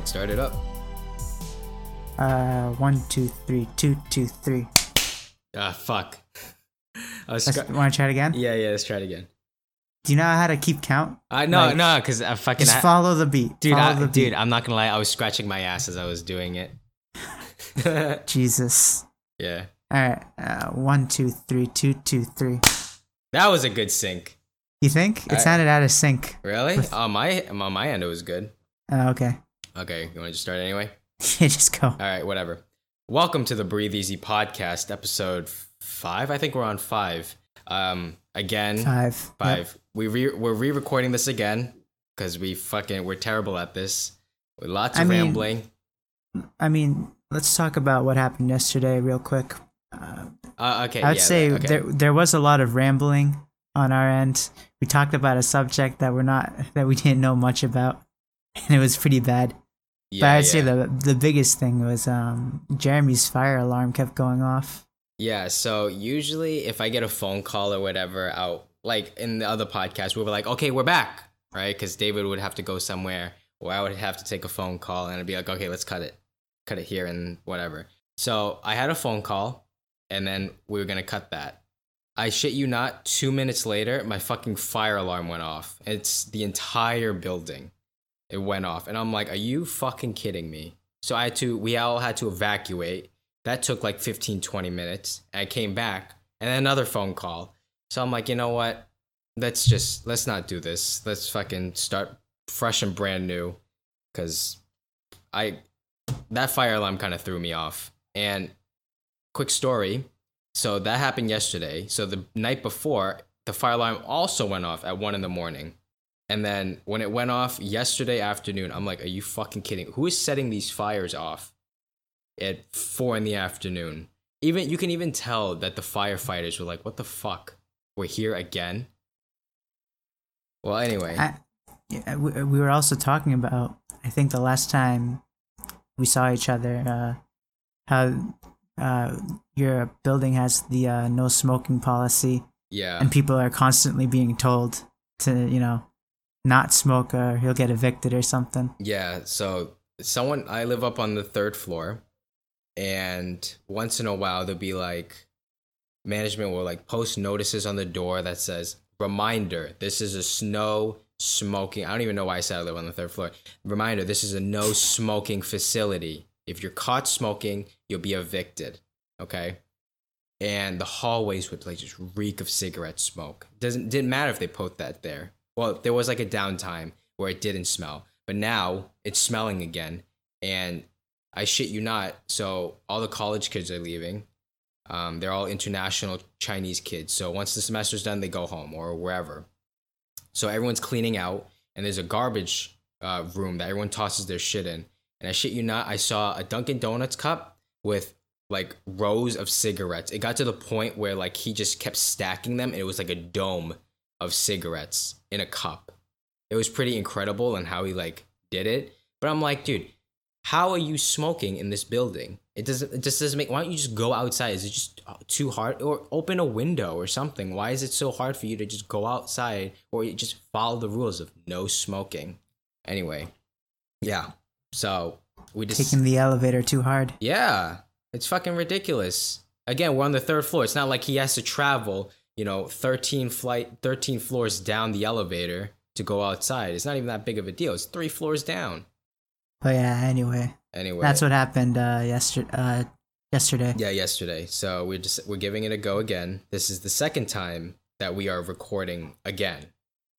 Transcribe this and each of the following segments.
right, start it up. Uh, one, two, three, two, two, three. Ah, fuck. I was scr- want to try it again? yeah, yeah. Let's try it again. Do you know how to keep count? I no, Like, no, because I fucking Just ha- follow the beat. dude, I, the dude. beat. I'm not gonna lie. I was scratching my ass as I was doing it. Jesus. yeah, All right. Uh, one, two, three, two, two, three. that was a good sync. You think it sounded out of sync? Really? On my on my end, it was good. Uh, okay. Okay, you want to just start anyway? Yeah, just go. All right, whatever. Welcome to the Breathe Easy podcast, episode five. I think we're on five. Um, again, Five. five. Yep. We re- we're re-recording this again because we fucking we're terrible at this. Lots of I mean- rambling. I mean, let's talk about what happened yesterday real quick. Uh, Uh, okay, I would yeah, say okay. there there was a lot of rambling on our end. We talked about a subject that we're not that we didn't know much about, and it was pretty bad. yeah, but I'd say the the biggest thing was um, Jeremy's fire alarm kept going off. Yeah, so usually if I get a phone call or whatever out, like in the other podcast, we were like, okay, we're back, right? Because David would have to go somewhere, or I would have to take a phone call, and I'd be like, okay, let's cut it, cut it here and whatever. So I had a phone call, and then we were gonna cut that. I shit you not, two minutes later, my fucking fire alarm went off. It's the entire building. It went off, and I'm like, are you fucking kidding me? So I had to, we all had to evacuate. That took like 15, 20 minutes. I came back and another phone call. So I'm like, you know what? Let's just, let's not do this. Let's fucking start fresh and brand new. Cause I, that fire alarm kind of threw me off. And quick story. So that happened yesterday. So the night before, the fire alarm also went off at one in the morning. And then when it went off yesterday afternoon, I'm like, are you fucking kidding? Who is setting these fires off at four in the afternoon? Even you can even tell that the firefighters were like, what the fuck? We're here again? Well, anyway. I, yeah, we, we were also talking about. I think the last time we saw each other, uh, how uh, your building has the uh, no smoking policy, yeah. and people are constantly being told to, you know, not smoke or he'll get evicted or something. Yeah, so someone I live up on the third floor and once in a while there'll be like management will like post notices on the door that says reminder this is a snow smoking I don't even know why I said I live on the third floor. Reminder this is a no smoking facility. If you're caught smoking, you'll be evicted. Okay? And the hallways would like just reek of cigarette smoke. Doesn't didn't matter if they put that there. Well, there was like a downtime where it didn't smell, but now it's smelling again. And I shit you not. So all the college kids are leaving. Um, they're all international Chinese kids. So once the semester's done, they go home or wherever. So everyone's cleaning out, and there's a garbage uh, room that everyone tosses their shit in. And I shit you not, I saw a Dunkin' Donuts cup with like rows of cigarettes. It got to the point where like he just kept stacking them, and it was like a dome of cigarettes in a cup. It was pretty incredible and how he like did it. But I'm like, dude, how are you smoking in this building? It doesn't. It just doesn't make. Why don't you just go outside? Is it just uh, too hard? Or open a window or something? Why is it so hard for you to just go outside or you just follow the rules of no smoking? Anyway, yeah. So we just Taking the elevator too hard. yeah, it's fucking ridiculous. Again, we're on the third floor. It's not like he has to travel, you know, 13 flight 13 floors down the elevator to go outside. It's not even that big of a deal. It's 3 floors down. But yeah, anyway, Anyway. that's what happened uh, yesterday. Uh, yesterday. Yeah, yesterday. So we're just we're giving it a go again. This is the second time that we are recording again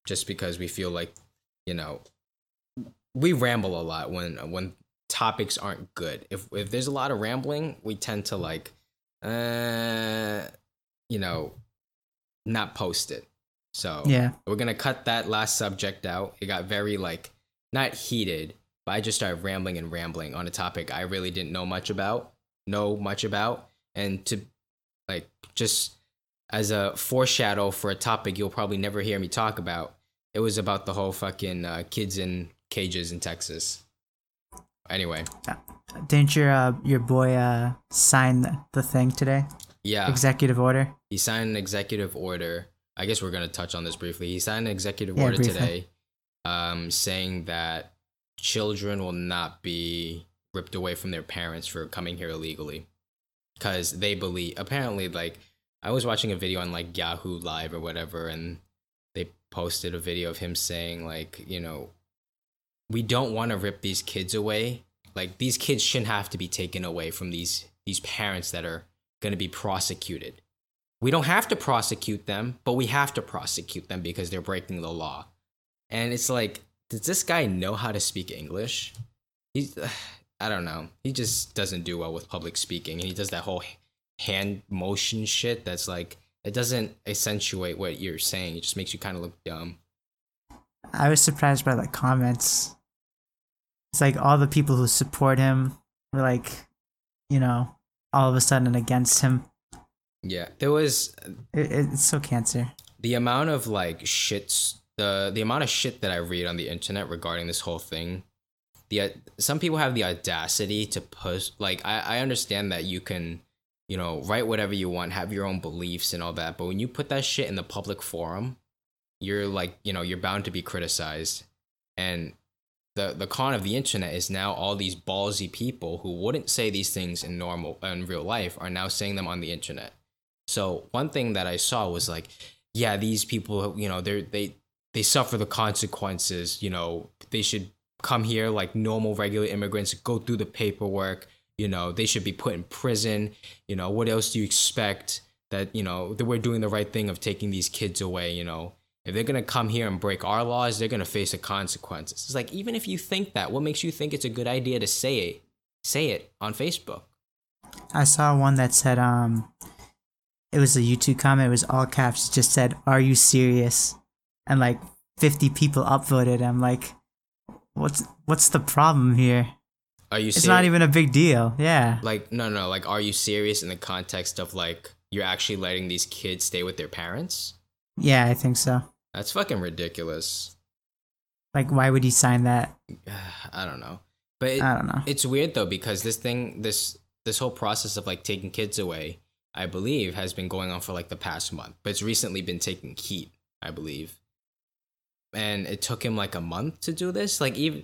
just because we feel like, you know, we ramble a lot when when topics aren't good. If if there's a lot of rambling, we tend to like uh you know, not post it. So Yeah. we're gonna cut that last subject out. It got very like not heated, but I just started rambling and rambling on a topic I really didn't know much about, know much about, and to like just as a foreshadow for a topic you'll probably never hear me talk about. It was about the whole fucking uh, kids in cages in Texas. Anyway, Didn't your uh, your boy uh, sign the, the thing today? Yeah, Executive order. he signed an executive order. I guess we're gonna touch on this briefly. He signed an executive Yeah, order briefly. today, um, saying that children will not be ripped away from their parents for coming here illegally because they believe apparently like i was watching a video on like yahoo live or whatever and they posted a video of him saying like you know we don't want to rip these kids away like these kids shouldn't have to be taken away from these these parents that are going to be prosecuted. We don't have to prosecute them but we have to prosecute them because they're breaking the law. And it's like does this guy know how to speak english? He's i don't know. He just doesn't do well with public speaking and he does that whole hand motion shit that's like it doesn't accentuate what you're saying. It just makes you kind of look dumb. I was surprised by the comments. It's like all the people who support him were like, you know, all of a sudden against him. yeah there was It, it's so cancer. the amount of like shits the the amount of shit that I read on the internet regarding this whole thing. The uh, some people have the audacity to post like I I understand that you can you know write whatever you want, have your own beliefs and all that, but when you put that shit in the public forum, you're like you know you're bound to be criticized, and the the con of the internet is now all these ballsy people who wouldn't say these things in normal in real life are now saying them on the internet. So one thing that I saw was like, yeah, these people, you know, they they they suffer the consequences. You know, they should come here like normal, regular immigrants, go through the paperwork. You know, they should be put in prison. You know, what else do you expect? That you know that we're doing the right thing of taking these kids away. You know, if they're gonna come here and break our laws, they're gonna face the consequences. It's like even if you think that, what makes you think it's a good idea to say it? Say it on Facebook. I saw one that said, um, it was a YouTube comment. It was all caps. Just said, "Are you serious?" And like fifty people upvoted. I'm like, what's what's the problem here? Are you? It's not even a big deal. Yeah. like no no like are you serious in the context of like you're actually letting these kids stay with their parents Yeah, I think so. that's fucking ridiculous Like, why would he sign that? i don't know but it, I don't know. it's weird though because this thing this this whole process of like taking kids away i believe has been going on for like the past month but it's recently been taking heat i believe and it took him like a month to do this like even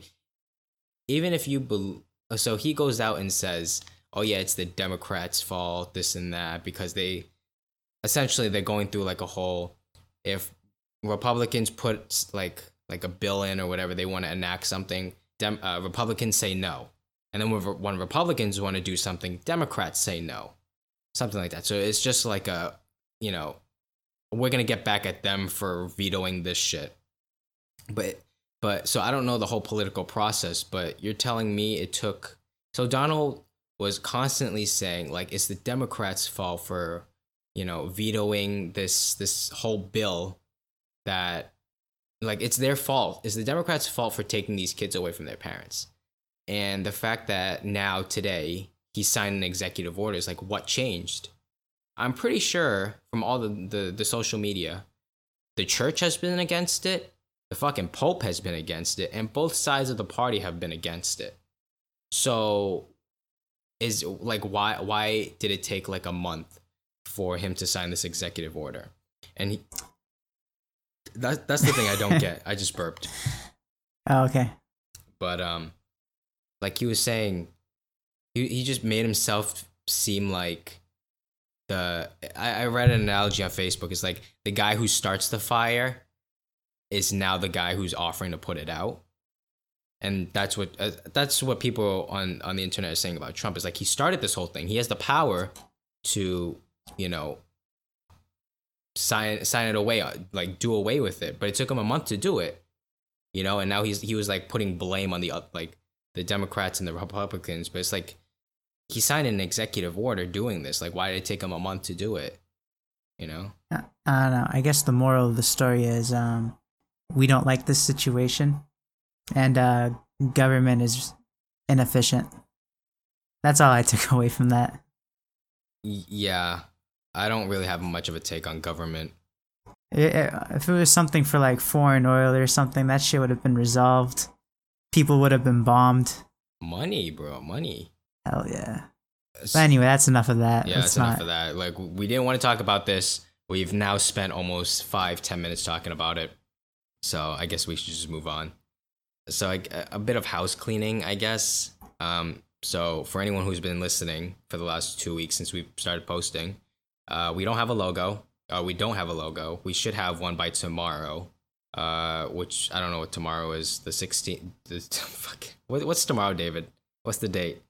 even if you bel so he goes out and says oh yeah it's the democrats fault this and that because they essentially they're going through like a whole if republicans put like like a bill in or whatever they want to enact something Dem- uh, republicans say no. And then when, when republicans want to do something democrats say no. Something like that. So it's just like a you know we're gonna get back at them for vetoing this shit. But but so i don't know the whole political process but you're telling me it took so donald was constantly saying like it's the democrats fault for you know vetoing this this whole bill that like it's their fault. It's the democrats fault for taking these kids away from their parents. And the fact that now today he signed an executive order is like what changed? I'm pretty sure from all the, the the social media the church has been against it the fucking pope has been against it and both sides of the party have been against it. So is like why why did it take like a month for him to sign this executive order. And he that, that's the thing i don't get. I just burped. Oh, okay. but um like he was saying he, he just made himself seem like the I, I read an analogy on facebook. It's like the guy who starts the fire is now the guy who's offering to put it out. And that's what uh, that's what people on on the internet are saying about trump. Is like he started this whole thing. He has the power to you know sign sign it away uh, like do away with it but it took him a month to do it you know and now he's he was like putting blame on the like the democrats and the republicans but it's like he signed an executive order doing this like why did it take him a month to do it you know I I don't know. I guess the moral of the story is um, we don't like this situation, and uh, government is inefficient. That's all I took away from that. Yeah i don't really have much of a take on government if it was something for like foreign oil or something, that shit would have been resolved. People would have been bombed. money bro money Hell yeah. But anyway, that's enough of that. yeah Let's that's enough of that like we didn't want to talk about this we've now spent almost five ten minutes talking about it so i guess we should just move on so I, a bit of house cleaning, I guess. Um, so for anyone who's been listening for the last two weeks since we started posting, uh, we don't have a logo. Uh, we don't have a logo. We should have one by tomorrow. Uh, which I don't know what tomorrow is. The 16th. The, fuck. What, what's tomorrow, David? What's the date?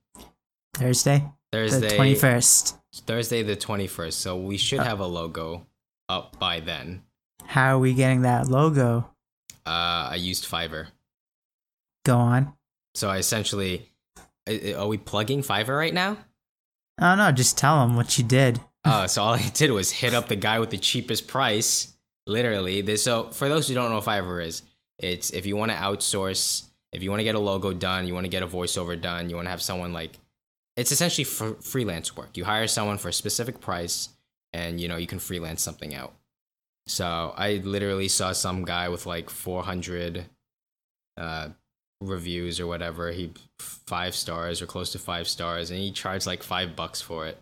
Thursday. Thursday. The twenty first. Thursday the 21st. So we should have a logo up by then. How are we getting that logo? Uh, I used Fiverr. Go on. So I essentially, are we plugging Fiverr right now? Oh no, just tell them what you did. Oh, so all I did was hit up the guy with the cheapest price. Literally, this. So for those who don't know Fiverr is, it's if you want to outsource, if you want to get a logo done, you want to get a voiceover done, you want to have someone like, it's essentially fr- freelance work. You hire someone for a specific price, and you know you can freelance something out. So I literally saw some guy with like 400 uh, reviews or whatever. He five stars or close to five stars, and he charged like five bucks for it.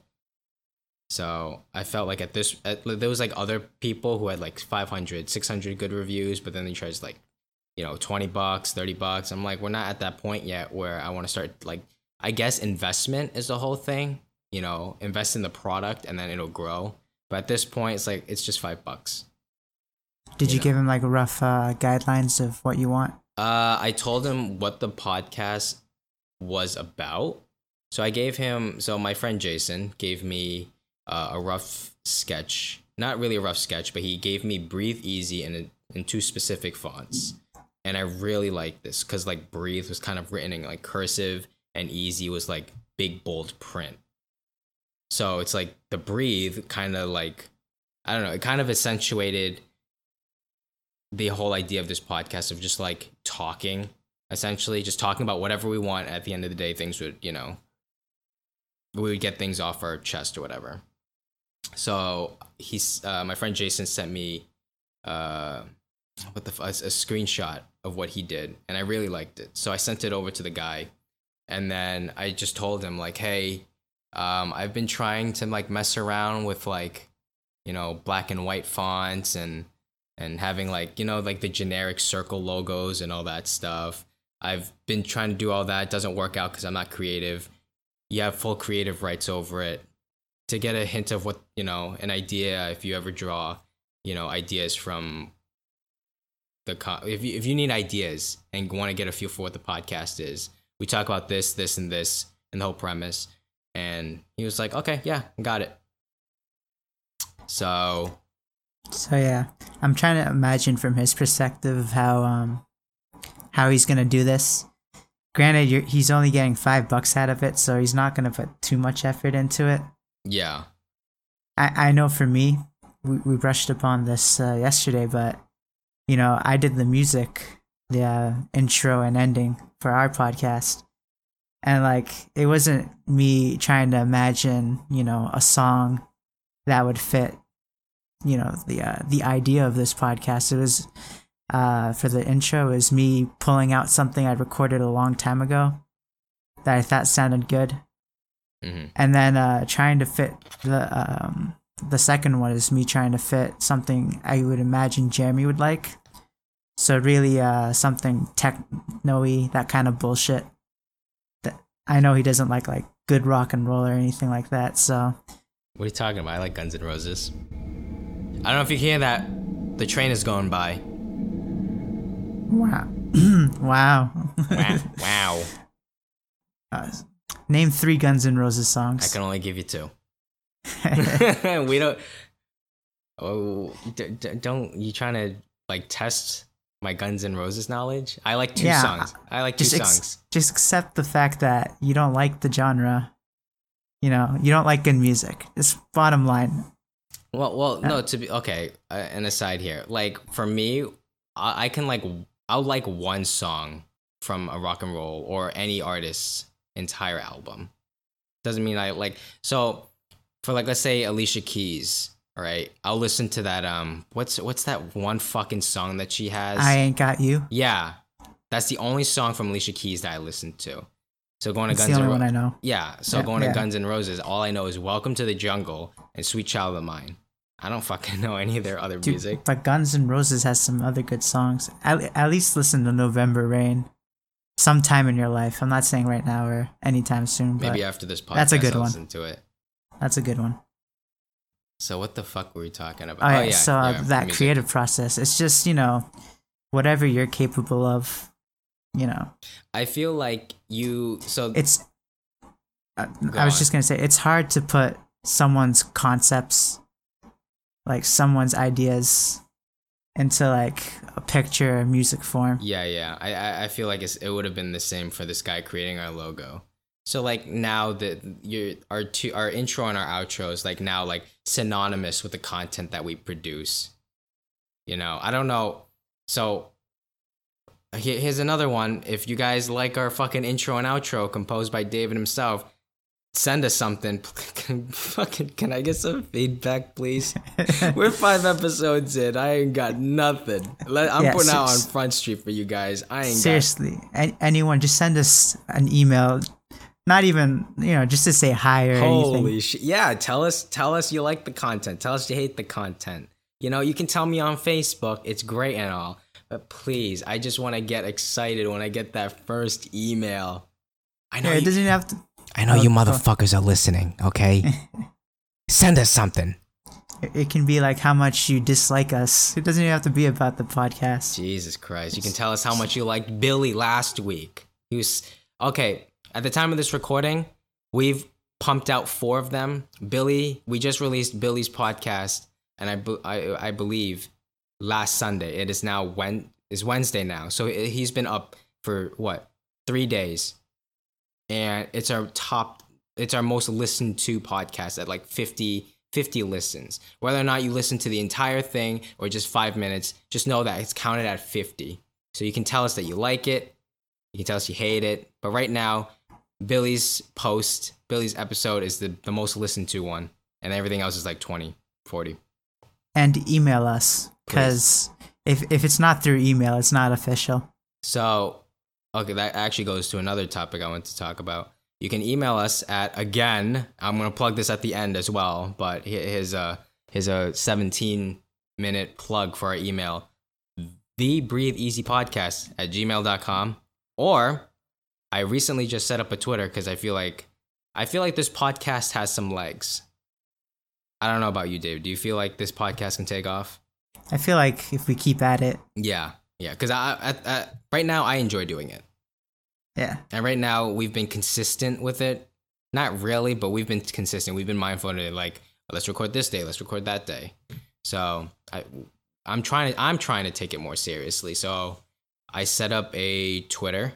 So I felt like at this, at, there was like other people who had like 500, 600 good reviews, but then they charged like, you know, 20 bucks, 30 bucks. I'm like, we're not at that point yet where I want to start like, I guess investment is the whole thing, you know, invest in the product and then it'll grow. But at this point, it's like, it's just five bucks. Did you know. give him like rough uh, guidelines of what you want? Uh, I told him what the podcast was about. So I gave him, so my friend Jason gave me uh, a rough sketch. Not really a rough sketch, but he gave me Breathe Easy in, in two specific fonts. And I really like this because, like, Breathe was kind of written in like cursive and Easy was like big, bold print. So it's like the Breathe kind of like, I don't know, it kind of accentuated the whole idea of this podcast of just like talking essentially just talking about whatever we want at the end of the day things would you know we would get things off our chest or whatever so he's uh, my friend jason sent me uh what the a screenshot of what he did and i really liked it. So i sent it over to the guy and then i just told him like hey um, i've been trying to like mess around with like you know black and white fonts and and having like you know like the generic circle logos and all that stuff. I've been trying to do all that. It doesn't work out because i'm not creative. You have full creative rights over it to get a hint of what you know an idea if you ever draw you know ideas from the if you, if you need ideas and want to get a feel for what the podcast is we talk about this this and this and the whole premise and he was like okay yeah got it so So yeah, I'm trying to imagine from his perspective how um how he's gonna do this. Granted, he's only getting five bucks out of it, so he's not gonna put too much effort into it. Yeah. I I know for me, we we brushed upon this uh, yesterday, but you know I did the music, the uh, intro and ending for our podcast, and like it wasn't me trying to imagine you know a song that would fit you know the uh, the idea of this podcast. It was uh, for the intro is me pulling out something I recorded a long time ago that I thought sounded good, hmm and then uh, trying to fit the um, the second one is me trying to fit something I would imagine Jeremy would like. So really, uh, something techno-y, that kind of bullshit. That I know he doesn't like like good rock and roll or anything like that. So What are you talking about? I like Guns N' Roses. I don't know if you hear that. The train is going by. wow, wow. Wow. wow. Uh, name three Guns N' Roses songs. I can only give you two. we don't. Oh, d- d- don't you trying to like test my Guns N' Roses knowledge? I like two Yeah, songs. I like two ex- songs. just accept the fact that you don't like the genre. You know, you don't like good music. It's bottom line. Well, well, no. To be okay, uh, an aside here. Like for me, I, I can like I'll like one song from a rock and roll or any artist's entire album. Doesn't mean I like so for like let's say Alicia Keys. All right, I'll listen to that. Um, what's what's that one fucking song that she has? I ain't got you. yeah, that's the only song from Alicia Keys that I listened to. So going to Guns the N' only Roses. one I know. Yeah, so Yeah, going yeah. to Guns N' Roses, all I know is "Welcome to the Jungle" and "Sweet Child of Mine." I don't fucking know any of their other Dude, music. but Guns N' Roses has some other good songs. At, at least listen to November Rain. Sometime in your life. I'm not saying right now or anytime soon, but Maybe after this podcast, that's a good I'll one. listen to it. that's a good one. So what the fuck were we talking about? All right, yeah, so uh, yeah, that music. creative process, it's just, you know, whatever you're capable of, you know. I feel like you. So It's uh, I was on. just going to say it's hard to put someone's concepts like someone's ideas into like a picture or music form. Yeah, yeah. I I, feel like it would have been the same for this guy creating our logo. So like now that your our two our intro and our outro is like now like synonymous with the content that we produce. You know, I don't know. So here's another one. If you guys like our fucking intro and outro composed by David himself, send us something. fucking can I get some feedback, please? We're five episodes in. I ain't got nothing. Let, I'm Yeah, putting out on Front Street for you guys. I ain't Seriously, a- anyone just send us an email. Not even, you know, just to say hi or got. anything. Holy shit! Yeah, tell us. Tell us you like the content. Tell us you hate the content. You know, you can tell me on Facebook. It's great and all, but please, I just want to get excited when I get that first email. I know. Yeah, it you, doesn't have to. I know oh, you oh. motherfuckers are listening. Okay, send us something. It it can be like how much you dislike us. It doesn't even have to be about the podcast. Jesus Christ. You can tell us how much you liked Billy last week. He was okay. At the time of this recording, we've pumped out four of them. Billy, we just released Billy's podcast, and I, I, I believe last Sunday. It is now when is Wednesday now. So uh, he's been up for what three days, and it's our top. It's our most listened to podcast at like 50, 50 listens. Whether or not you listen to the entire thing or just five minutes, just know that it's counted at 50. So you can tell us that you like it, you can tell us you hate it. But right now, Billy's post, Billy's episode is the, the most listened to one, and everything else is like 20, 40. And email us because if if it's not through email, it's not official. So, okay, that actually goes to another topic I want to talk about. You can email us at again. I'm gonna plug this at the end as well, but here's a here's a 17 minute plug for our email. The Breathe Easy Podcast at gmail.com. Or I recently just set up a Twitter because I feel like I feel like this podcast has some legs. I don't know about you, Dave. Do you feel like this podcast can take off? I feel like if we keep at it, Yeah, yeah. Because I, I, I right now I enjoy doing it. Yeah, And right now we've been consistent with it. Not really, but we've been consistent. We've been mindful of it. Like, let's record this day, let's record that day. So I, I'm trying to, I'm trying to take it more seriously. So I set up a Twitter.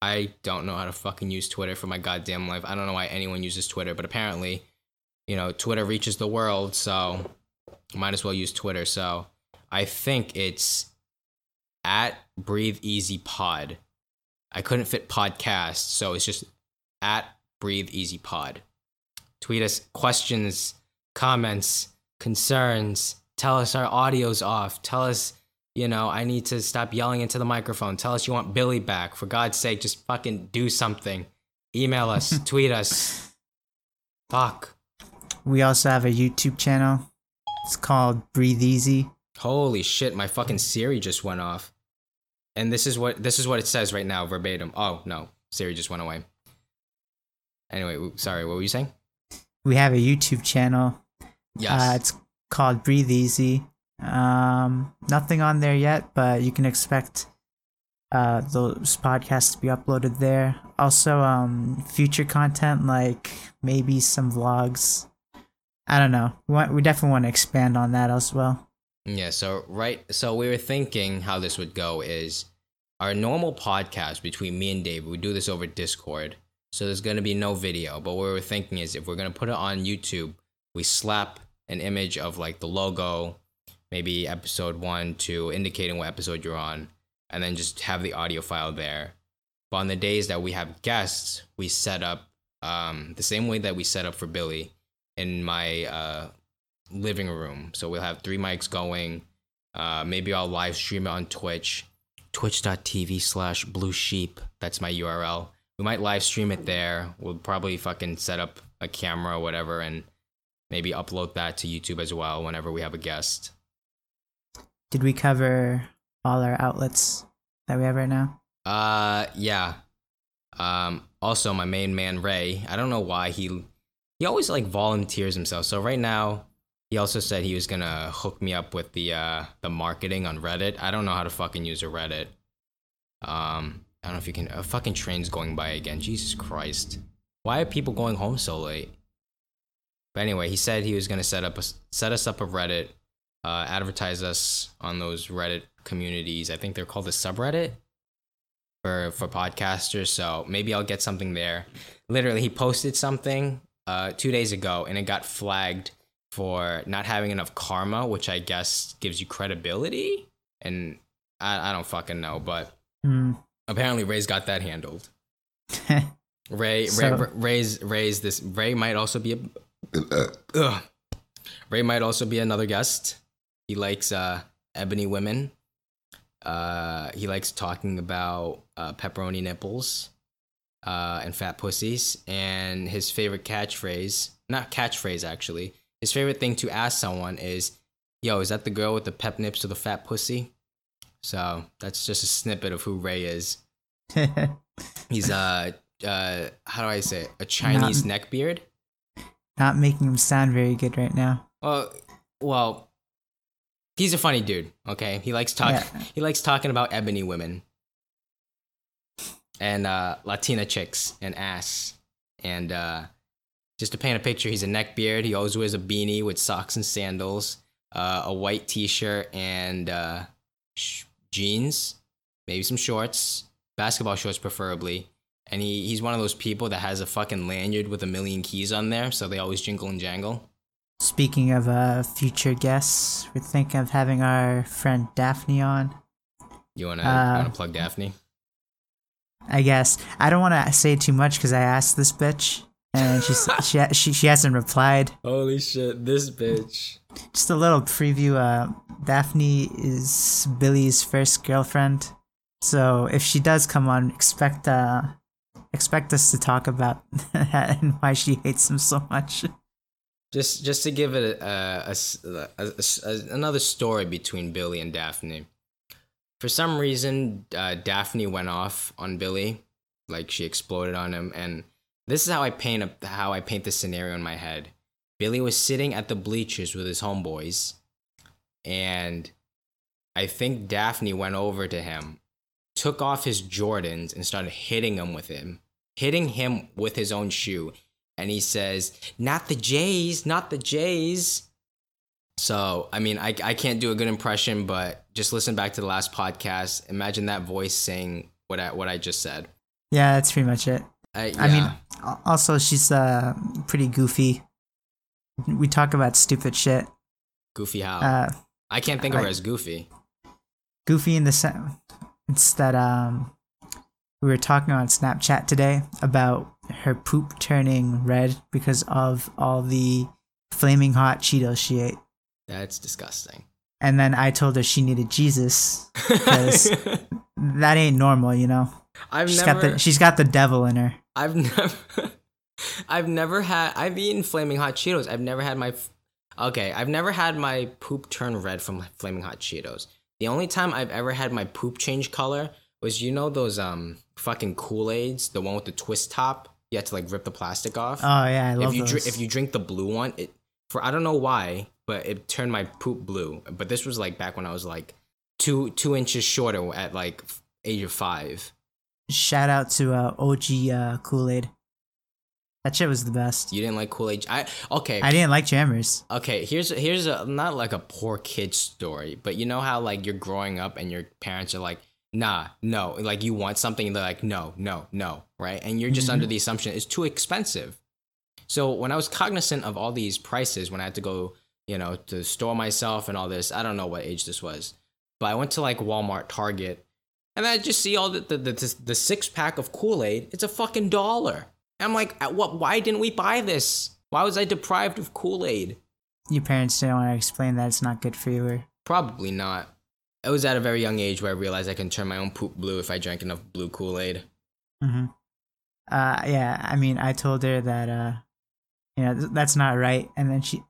I don't know how to fucking use Twitter for my goddamn life. I don't know why anyone uses Twitter, but apparently, you know, Twitter reaches the world, so might as well use Twitter. So I think it's at Breathe Easy Pod. I couldn't fit podcast, so it's just at Breathe Easy Pod. Tweet us questions, comments, concerns. Tell us our audio's off. Tell us, you know, I need to stop yelling into the microphone. Tell us you want Billy back. For God's sake, just fucking do something. Email us, tweet us. Fuck. we also have a YouTube channel. It's called Breathe Easy. Holy shit, my fucking Siri just went off. And this is what this is what it says right now verbatim. Oh, no. Siri just went away. Anyway, sorry, what were you saying? We have a YouTube channel. Yes. Uh, it's called Breathe Easy. Um, nothing on there yet, but you can expect uh, those podcasts to be uploaded there. Also, um, future content like maybe some vlogs. I don't know. We want, we definitely want to expand on that as well. Yeah, so right so we were thinking how this would go is our normal podcast between me and Dave, we do this over Discord. So there's gonna be no video. But what we were thinking is if we're gonna put it on YouTube, we slap an image of like the logo, maybe episode one, two, indicating what episode you're on, and then just have the audio file there. But on the days that we have guests, we set up um, the same way that we set up for Billy in my uh, living room. So we'll have three mics going. Uh, maybe I'll live stream it on Twitch, twitch.tv slash blue sheep. That's my URL. We might live stream it there. We'll probably fucking set up a camera or whatever and maybe upload that to YouTube as well whenever we have a guest. Did we cover all our outlets that we have right now? Uh, yeah. Um, also my main man Ray. I don't know why he he always like volunteers himself. So right now, he also said he was gonna hook me up with the uh the marketing on Reddit. I don't know how to fucking use a Reddit. Um, I don't know if you can. A fucking train's going by again. Jesus Christ. Why are people going home so late? But anyway, he said he was gonna set up a, set us up a Reddit, uh, advertise us on those Reddit communities. I think they're called a subreddit for for podcasters. So maybe I'll get something there. Literally, he posted something uh, two days ago, and it got flagged for not having enough karma, which I guess gives you credibility. And I, I don't fucking know, but Hmm. apparently Ray's got that handled. Ray, So- Ray, Ray's, Ray's this. Ray might also be a. Ugh. Ray might also be another guest. He likes uh, ebony women. Uh, he likes talking about uh, pepperoni nipples uh, and fat pussies. And his favorite catchphrase, not catchphrase actually, his favorite thing to ask someone is, "Yo, is that the girl with the pep nips or the fat pussy?" So that's just a snippet of who Ray is. He's uh uh how do I say it? a Chinese neckbeard? Not making him sound very good right now. Well, well, he's a funny dude. Okay, he likes talking. Yeah. He likes talking about ebony women and uh, Latina chicks and ass. And uh, just to paint a picture, he's a neckbeard. He always wears a beanie with socks and sandals, uh, a white T-shirt, and uh, sh- jeans, maybe some shorts, basketball shorts preferably. And he, he's one of those people that has a fucking lanyard with a million keys on there, so they always jingle and jangle. Speaking of uh, future guests, we're thinking of having our friend Daphne on. You wanna, Uh, wanna plug Daphne? I guess I don't want to say too much because I asked this bitch and she she she she hasn't replied. Holy shit, this bitch. Just a little preview. Uh, Daphne is Billy's first girlfriend, so if she does come on, expect uh expect us to talk about that and why she hates him so much. Just just to give it a, a, s- a- a- another story between Billy and Daphne. For some reason, uh, Daphne went off on Billy, like she exploded on him, and this is how I paint a, how I paint the scenario in my head. Billy was sitting at the bleachers with his homeboys, and I think Daphne went over to him, took off his Jordans, and started hitting him with him, hitting him with his own shoe. And he says, Not the Jays, not the Jays. So, I mean, I, I can't do a good impression, but just listen back to the last podcast. Imagine that voice saying what I, what I just said. Yeah, that's pretty much it. I, I mean, also she's uh pretty goofy. We talk about stupid shit. goofy how? Uh, I can't think of her as goofy. goofy in the sense that um we were talking on Snapchat today about her poop turning red because of all the flaming hot Cheetos she ate. That's disgusting. And then I told her she needed Jesus. Because- That ain't normal, you know. I've She's never, got the she's got the devil in her. I've never, I've never had. I've eaten flaming hot Cheetos. I've never had my. Okay, I've never had my poop turn red from flaming hot Cheetos. The only time I've ever had my poop change color was you know those um fucking Kool Aids, the one with the twist top. You had to like rip the plastic off. Oh yeah, I love if you those. drink, if you drink the blue one, it for I don't know why, but it turned my poop blue. But this was like back when I was like two two inches shorter at like age of five. Shout out to uh, OG uh, Kool Aid. That shit was the best. You didn't like Kool Aid? I okay. I didn't like Jammers. Okay, here's here's a not like a poor kid story, but you know how like you're growing up and your parents are like, nah, no, like you want something, and they're like, no, no, no, right? And you're just Mhm. under the assumption it's too expensive. So when I was cognizant of all these prices, when I had to go, you know, to store myself and all this, I don't know what age this was, but I went to like Walmart, Target, and I just see all the the, the, the six pack of Kool Aid. It's a fucking dollar. I'm like, at what? Why didn't we buy this? Why was I deprived of Kool Aid? Your parents didn't want to explain that it's not good for you. Or Probably not. It was at a very young age where I realized I can turn my own poop blue if I drank enough blue Kool Aid. hmm Uh, yeah, I mean, I told her that, uh, you know, th- that's not right. And then she,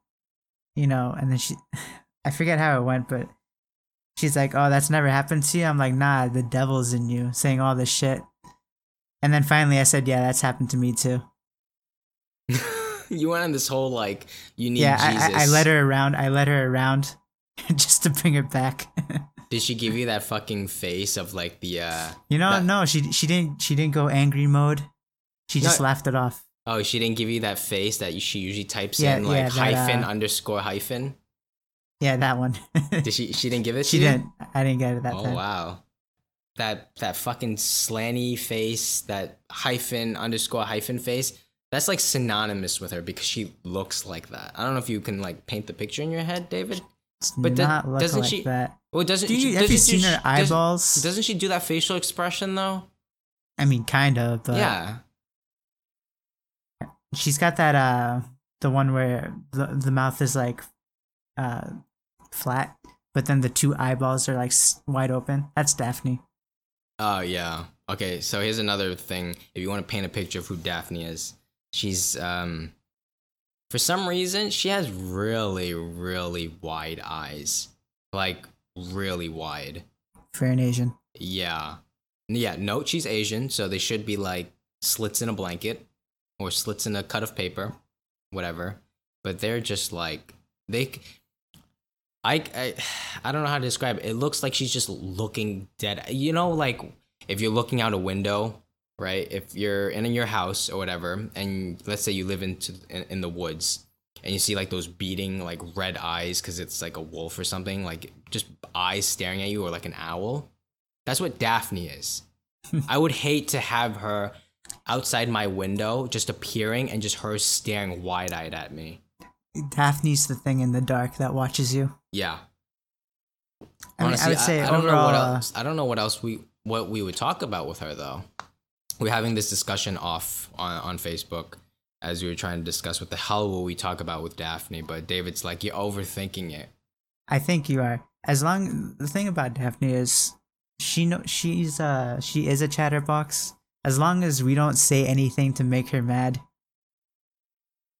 you know, and then she, I forget how it went, but she's like, "Oh, that's never happened to you." I'm like, "Nah, the devil's in you," saying all this shit. And then finally, I said, "Yeah, that's happened to me too." you went on this whole like you need yeah, Jesus. I, I, I led her around. I led her around just to bring her back. Did she give you that fucking face of like the uh you know, that- no, she she didn't she didn't go angry mode. She just No. laughed it off. oh she didn't give you that face that she usually types Yeah, in like yeah, that, hyphen uh, underscore hyphen? Yeah, that one. Did she she didn't give it she you? didn't. I didn't get it that Oh time. wow. That that fucking slanty face, that hyphen underscore hyphen face, that's like synonymous with her because she looks like that. I don't know if you can like paint the picture in your head, David. It's But not look doesn't like she- that. Well, doesn't Do you, she, have you doesn't seen she- her doesn't- eyeballs? Doesn't she do that facial expression though? I mean, kind of, but yeah. she's got that uh the one where the the mouth is like uh flat, but then the two eyeballs are like wide open. That's Daphne. Oh yeah. Okay, so here's another thing. If you want to paint a picture of who Daphne is, she's um for some reason she has really, really wide eyes. Like really wide. for an Asian. Yeah. Yeah, note she's Asian, so they should be like slits in a blanket or slits in a cut of paper, whatever. But they're just like they I I I don't know how to describe it. It looks like she's just looking dead. You know like if you're looking out a window, right? If you're in your house or whatever and let's say you live into in, in the woods and you see like those beating like red eyes cuz it's like a wolf or something, like just eyes staring at you or like an owl. That's what Daphne is. I would hate to have her outside my window just appearing and just her staring wide eyed at me. Daphne's the thing in the dark that watches you. Yeah. I mean, I would say I, don't know what else. I don't know what else we what we would talk about with her though. We're having this discussion off on on Facebook as we were trying to discuss what the hell will we talk about with Daphne. But David's like, you're overthinking it. I think you are. As long the thing about Daphne is she know she's uh she is a chatterbox. As long as we don't say anything to make her mad.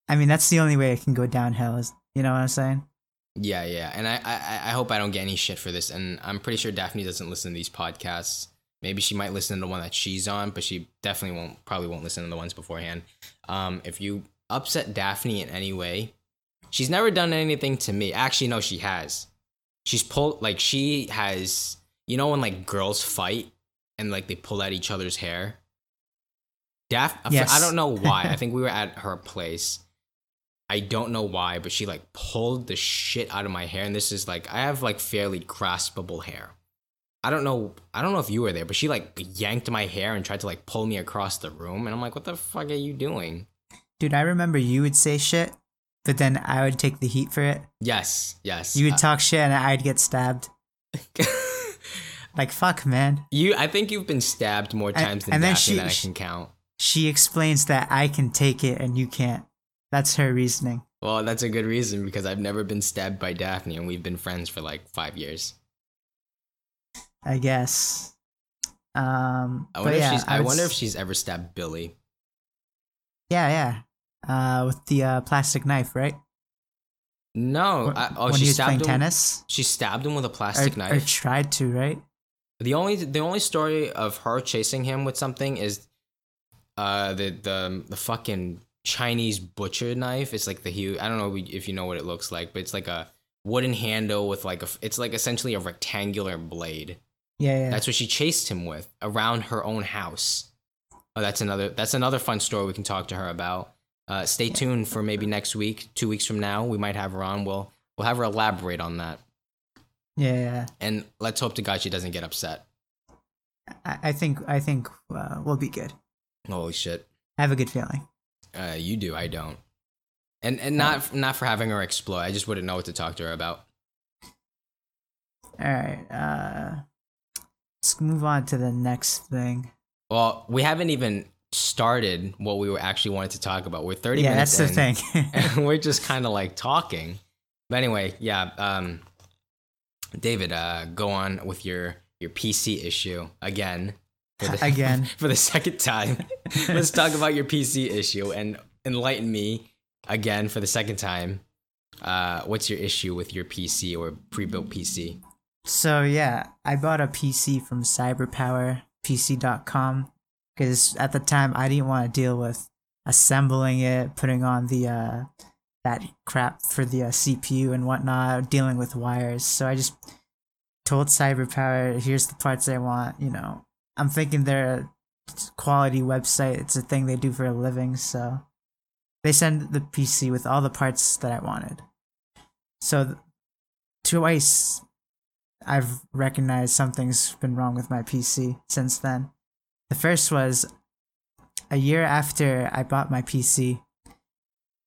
I mean, that's the only way it can go downhill. Is you know what I'm saying? Yeah, yeah, and I, I, I hope I don't get any shit for this. And I'm pretty sure Daphne doesn't listen to these podcasts. Maybe she might listen to the one that she's on, but she definitely won't. Probably won't listen to the ones beforehand. Um, if you upset Daphne in any way, she's never done anything to me. Actually, no, she has. She's pulled like she has. You know when like girls fight and like they pull at each other's hair. Daph, Yes. I don't know why. I think we were at her place. I don't know why, but she like pulled the shit out of my hair, and this is like I have like fairly graspable hair. I don't know. I don't know if you were there, but she like yanked my hair and tried to like pull me across the room, and I'm like, "What the fuck are you doing?" Dude, I remember you would say shit, but then I would take the heat for it. Yes, yes. You would Uh, talk shit and I'd get stabbed. Like fuck, man. you, I think you've been stabbed more times than and then she- than I can count. She explains that I can take it and you can't. That's her reasoning. Well, that's a good reason because I've never been stabbed by Daphne, and we've been friends for like five years. I guess. Um, I wonder yeah, if she's. I, would wonder s- if she's ever stabbed Billy. Yeah, yeah. Uh, with the uh, plastic knife, right? No. I, oh, when she he was playing him. tennis, She stabbed him with a plastic or knife. tried to, right? The only the only story of her chasing him with something is uh the the the fucking Chinese butcher knife. It's like the huge. I don't know if you know what it looks like, but it's like a wooden handle with like a. It's like essentially a rectangular blade. Yeah, yeah. That's what she chased him with around her own house. Oh, that's another. That's another fun story we can talk to her about. Uh, stay tuned for maybe next week, two weeks from now. We might have her on. We'll we'll have her elaborate on that, yeah, yeah. and let's hope to God she doesn't get upset. I, I think I think uh, we'll be good. Holy shit. I have a good feeling. Uh, you do, I don't. And and not not for having her explode. I just wouldn't know what to talk to her about. All right. Uh, let's move on to the next thing. Well, we haven't even started what we were actually wanted to talk about. We're thirty yeah, minutes that's the thing. and we're just kind of like talking. But anyway, yeah. Um, David, uh, go on with your your PC issue again. The, Again. for the second time. Let's talk about your PC issue and enlighten me again for the second time. Uh, what's your issue with your PC or pre-built PC? So yeah, I bought a PC from cyberpowerpc.com because at the time I didn't want to deal with assembling it, putting on the uh that crap for the uh, CPU and whatnot, dealing with wires. So I just told Cyberpower, here's the parts I want, you know. I'm thinking they're a quality website. It's a thing they do for a living, so they send the PC with all the parts that I wanted. So twice I've recognized something's been wrong with my PC since then. The first was a year after I bought my PC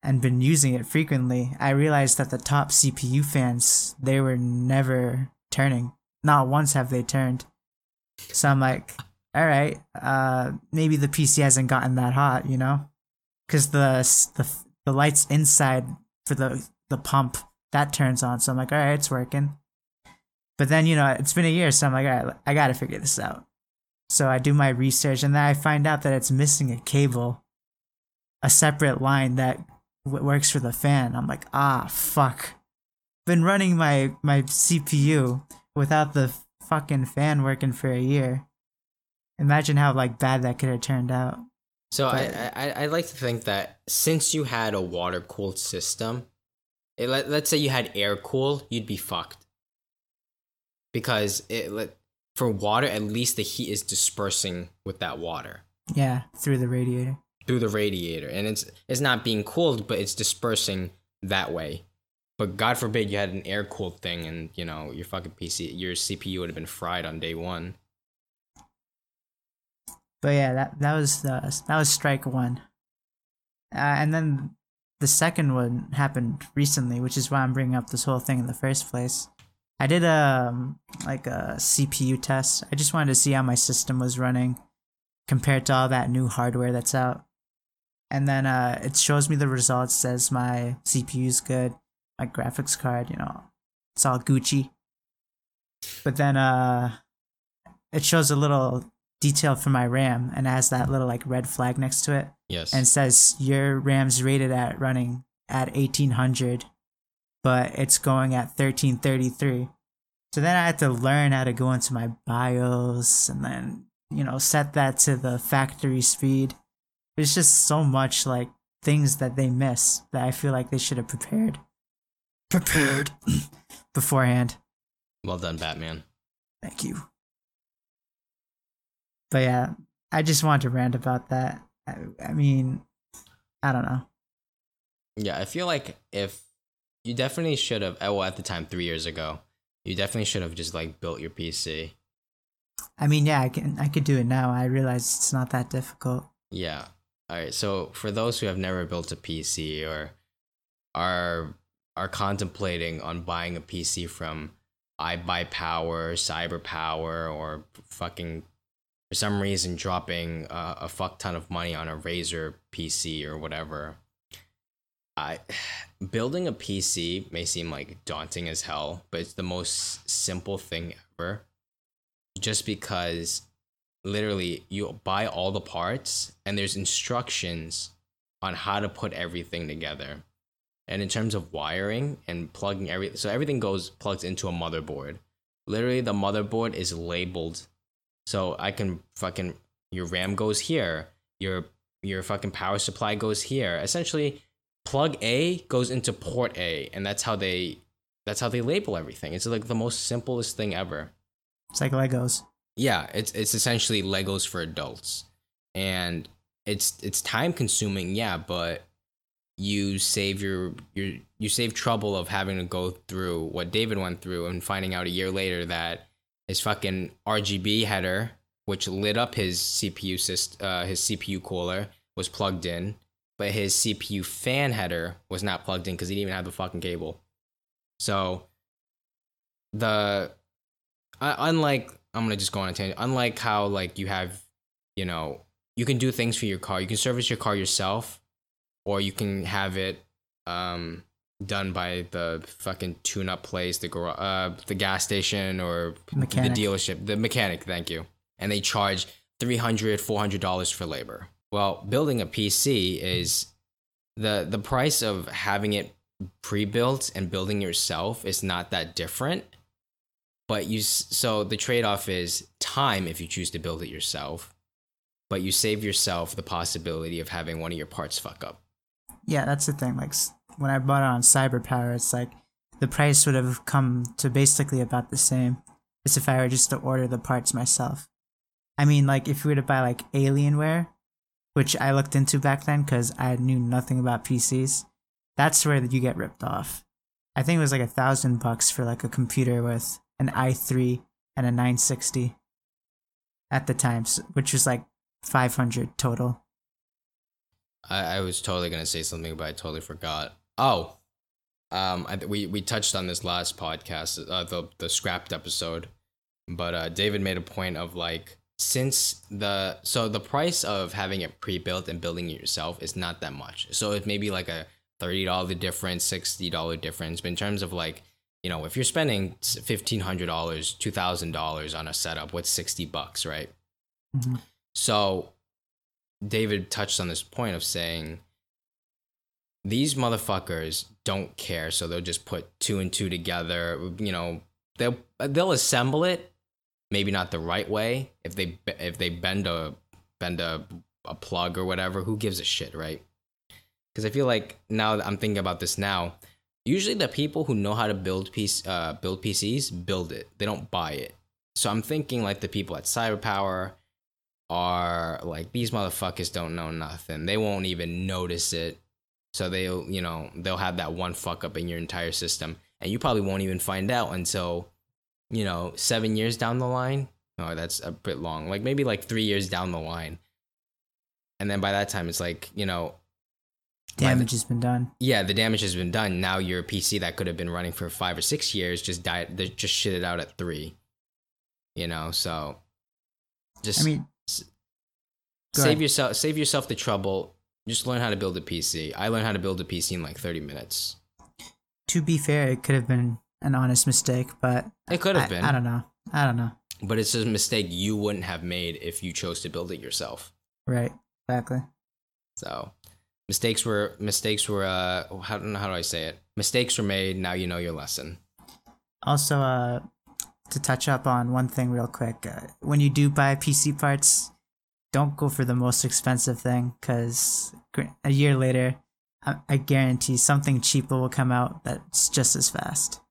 and been using it frequently, I realized that the top CPU fans, they were never turning. Not once have they turned. So I'm like, all right, uh, maybe the PC hasn't gotten that hot, you know? Because the, the the lights inside for the the pump that turns on. So I'm like, all right, it's working. But then you know, it's been a year, so I'm like, all right, I got to figure this out. So I do my research, and then I find out that it's missing a cable, a separate line that w- works for the fan. I'm like, ah, fuck. Been running my my CPU without the fucking fan working for a year. Imagine how like bad that could have turned out. So I, I I like to think that since you had a water cooled system, it, let, let's say you had air cool, you'd be fucked. Because it let for water, at least the heat is dispersing with that water Yeah, through the radiator. through the radiator, and it's it's not being cooled, but it's dispersing that way. But God forbid you had an air cooled thing, and you know your fucking PC, your CPU would have been fried on day one. But yeah, that that was that was strike one. Uh, and then the second one happened recently, which is why I'm bringing up this whole thing in the first place. I did a um, like a CPU test. I just wanted to see how my system was running compared to all that new hardware that's out. And then uh, it shows me the results. Says my CPU is good, my graphics card, you know, it's all Gucci. But then uh, it shows a little detail for my RAM and has that little like red flag next to it Yes. and says your RAM's rated at running at 1800, but it's going at 1333. So then I had to learn how to go into my BIOS and then, you know, set that to the factory speed. There's just so much like things that they miss that I feel like they should have prepared. Prepared beforehand. well done, Batman. Thank you. But yeah, I just wanted to rant about that. I, I mean, I don't know. Yeah, I feel like if you definitely should have, well, at the time, three years ago, you definitely should have just like built your PC. I mean, yeah, I can I could do it now. I realize it's not that difficult. Yeah. All right. So for those who have never built a PC or are are contemplating on buying a PC from iBuyPower, CyberPower, or fucking for some reason dropping a, a fuck ton of money on a Razer PC or whatever. I building a PC may seem like daunting as hell, but it's the most simple thing ever. Just because literally you buy all the parts and there's instructions on how to put everything together. And in terms of wiring and plugging every so everything goes plugs into a motherboard. Literally the motherboard is labeled so I can fucking your RAM goes here, your your fucking power supply goes here. Essentially plug A goes into port A and that's how they that's how they label everything. It's like the most simplest thing ever. It's like Legos. Yeah, it's it's essentially Legos for adults. And it's it's time consuming, yeah, but you save your your you save trouble of having to go through what David went through and finding out a year later that his fucking RGB header, which lit up his CPU syst- uh, his CPU cooler, was plugged in, but his CPU fan header was not plugged in because he didn't even have the fucking cable. So the uh, unlike I'm gonna just go on a tangent. Unlike how like you have, you know, you can do things for your car. You can service your car yourself, or you can have it um done by the fucking tune-up place, the gar- uh the gas station or Mechanic. the dealership, the mechanic. Thank you. And they charge 300 400 dollars for labor. Well, building a PC is the the price of having it pre-built and building yourself is not that different but you so the trade-off is time if you choose to build it yourself but you save yourself the possibility of having one of your parts fuck up Yeah, that's the thing. Like when I bought it on Cyberpower, it's like the price would have come to basically about the same as if I were just to order the parts myself. I mean, like if you were to buy like Alienware, which I looked into back then because I knew nothing about PCs, that's where you get ripped off. I think it was like a thousand bucks for like a computer with an i3 and a 960 at the time, which was like 500 total. I, I was totally gonna say something, but I totally forgot. Oh, um, I, we we touched on this last podcast, uh, the the scrapped episode, but uh, David made a point of like since the so the price of having it pre-built and building it yourself is not that much. So it may be like a thirty dollar difference, sixty dollar difference, but in terms of like you know if you're spending fifteen hundred dollars, two thousand dollars on a setup, what's sixty bucks, right? Mhm. So David touched on this point of saying these motherfuckers don't care, so they'll just put two and two together. You know, they'll they'll assemble it, maybe not the right way. If they if they bend a bend a, a plug or whatever, who gives a shit, right? Because I feel like now that I'm thinking about this now, usually the people who know how to build piece uh, build PCs build it. They don't buy it. So I'm thinking like the people at Cyberpower are like these motherfuckers don't know nothing. They won't even notice it. So they'll, you know, they'll have that one fuck up in your entire system and you probably won't even find out until, you know, 7 years down the line. Oh, that's a bit long. Like maybe like 3 years down the line. And then by that time it's like, you know, by the- Damage has been done. yeah, the damage has been done. Now your PC that could have been running for 5 or 6 years just died they just shit it out at 3. You know, so just I mean, Go save ahead. yourself save yourself the trouble just learn how to build a pc i learned how to build a pc in like 30 minutes to be fair, it could have been an honest mistake, but it could have I, been I don't know. I don't know. but it's a mistake you wouldn't have made if you chose to build it yourself Right. Exactly. so mistakes were mistakes were uh how, how do i say it mistakes were made now you know your lesson Also, uh, to touch up on one thing real quick, uh, when you do buy PC parts, don't go for the most expensive thing because a year later, I, guarantee something cheaper will come out that's just as fast.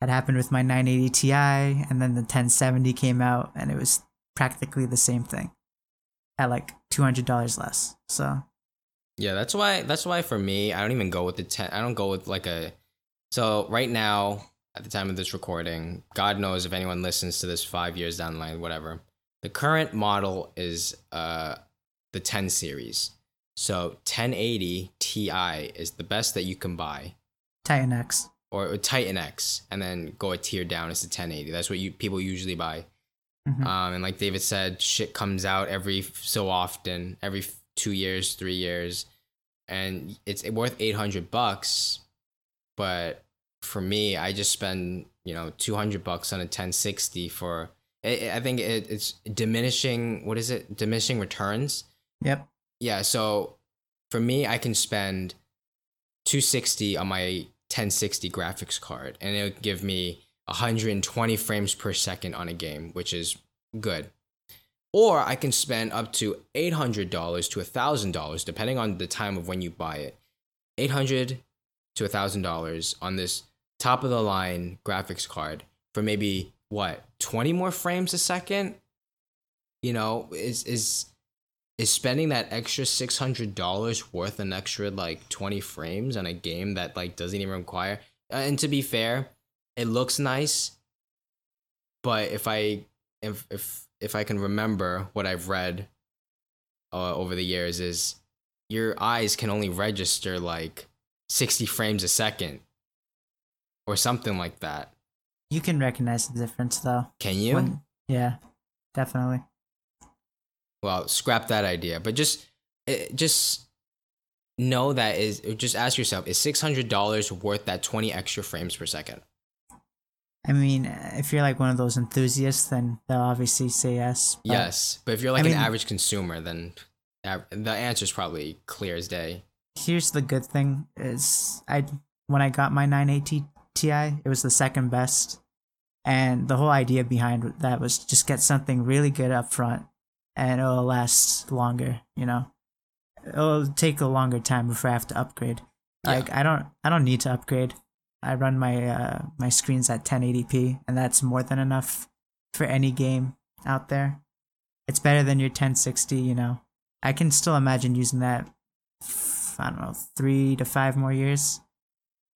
That happened with my 980 Ti, and then the 1070 came out, and it was practically the same thing at like $200 less. So, Yeah, that's why that's why for me, I don't even go with the 10 I don't go with like a So, right now at the time of this recording, God knows if anyone listens to this 5 years down the line whatever. The current model is uh the 10 series. So, 1080 Ti is the best that you can buy Titan X. or, or Titan X and then go a tier down is the 1080. That's what you people usually buy. Mhm. Um, and like David said, shit comes out every so often, every two years, three years, and it's worth eight hundred bucks. But for me, I just spend you know two hundred bucks on a ten sixty for. I I think it, it's diminishing. What is it? Diminishing returns. Yep. Yeah. So for me, I can spend two sixty on my ten sixty graphics card, and it'll give me 120 frames per second on a game, which is good. Or I can spend up to $800 to $1,000, depending on the time of when you buy it. 800 to $1,000 on this top of the line graphics card for maybe what, 20 more frames a second? You know, is is is spending that extra $600 worth an extra like 20 frames on a game that like doesn't even require uh, and to be fair, it looks nice but if i if if if i can remember what i've read uh, over the years is your eyes can only register like 60 frames a second or something like that You can recognize the difference though. can you When- yeah, definitely. well scrap that idea but just eh, just know that is just ask yourself is $600 worth that 20 extra frames per second I mean, if you're like one of those enthusiasts, then they'll obviously say yes. but yes but if you're like I an mean- average consumer then the answer is probably clear as day Here's the good thing: is I when I got my 980 Ti, it was the second best And the whole idea behind that was just get something really good up front and it'll last longer, you know. It'll take a longer time before I have to upgrade. Yeah. Like I don't I don't need to upgrade. I run my uh my screens at 1080p and that's more than enough for any game out there. It's better than your 1060, you know. I can still imagine using that f- I don't know, 3 to 5 more years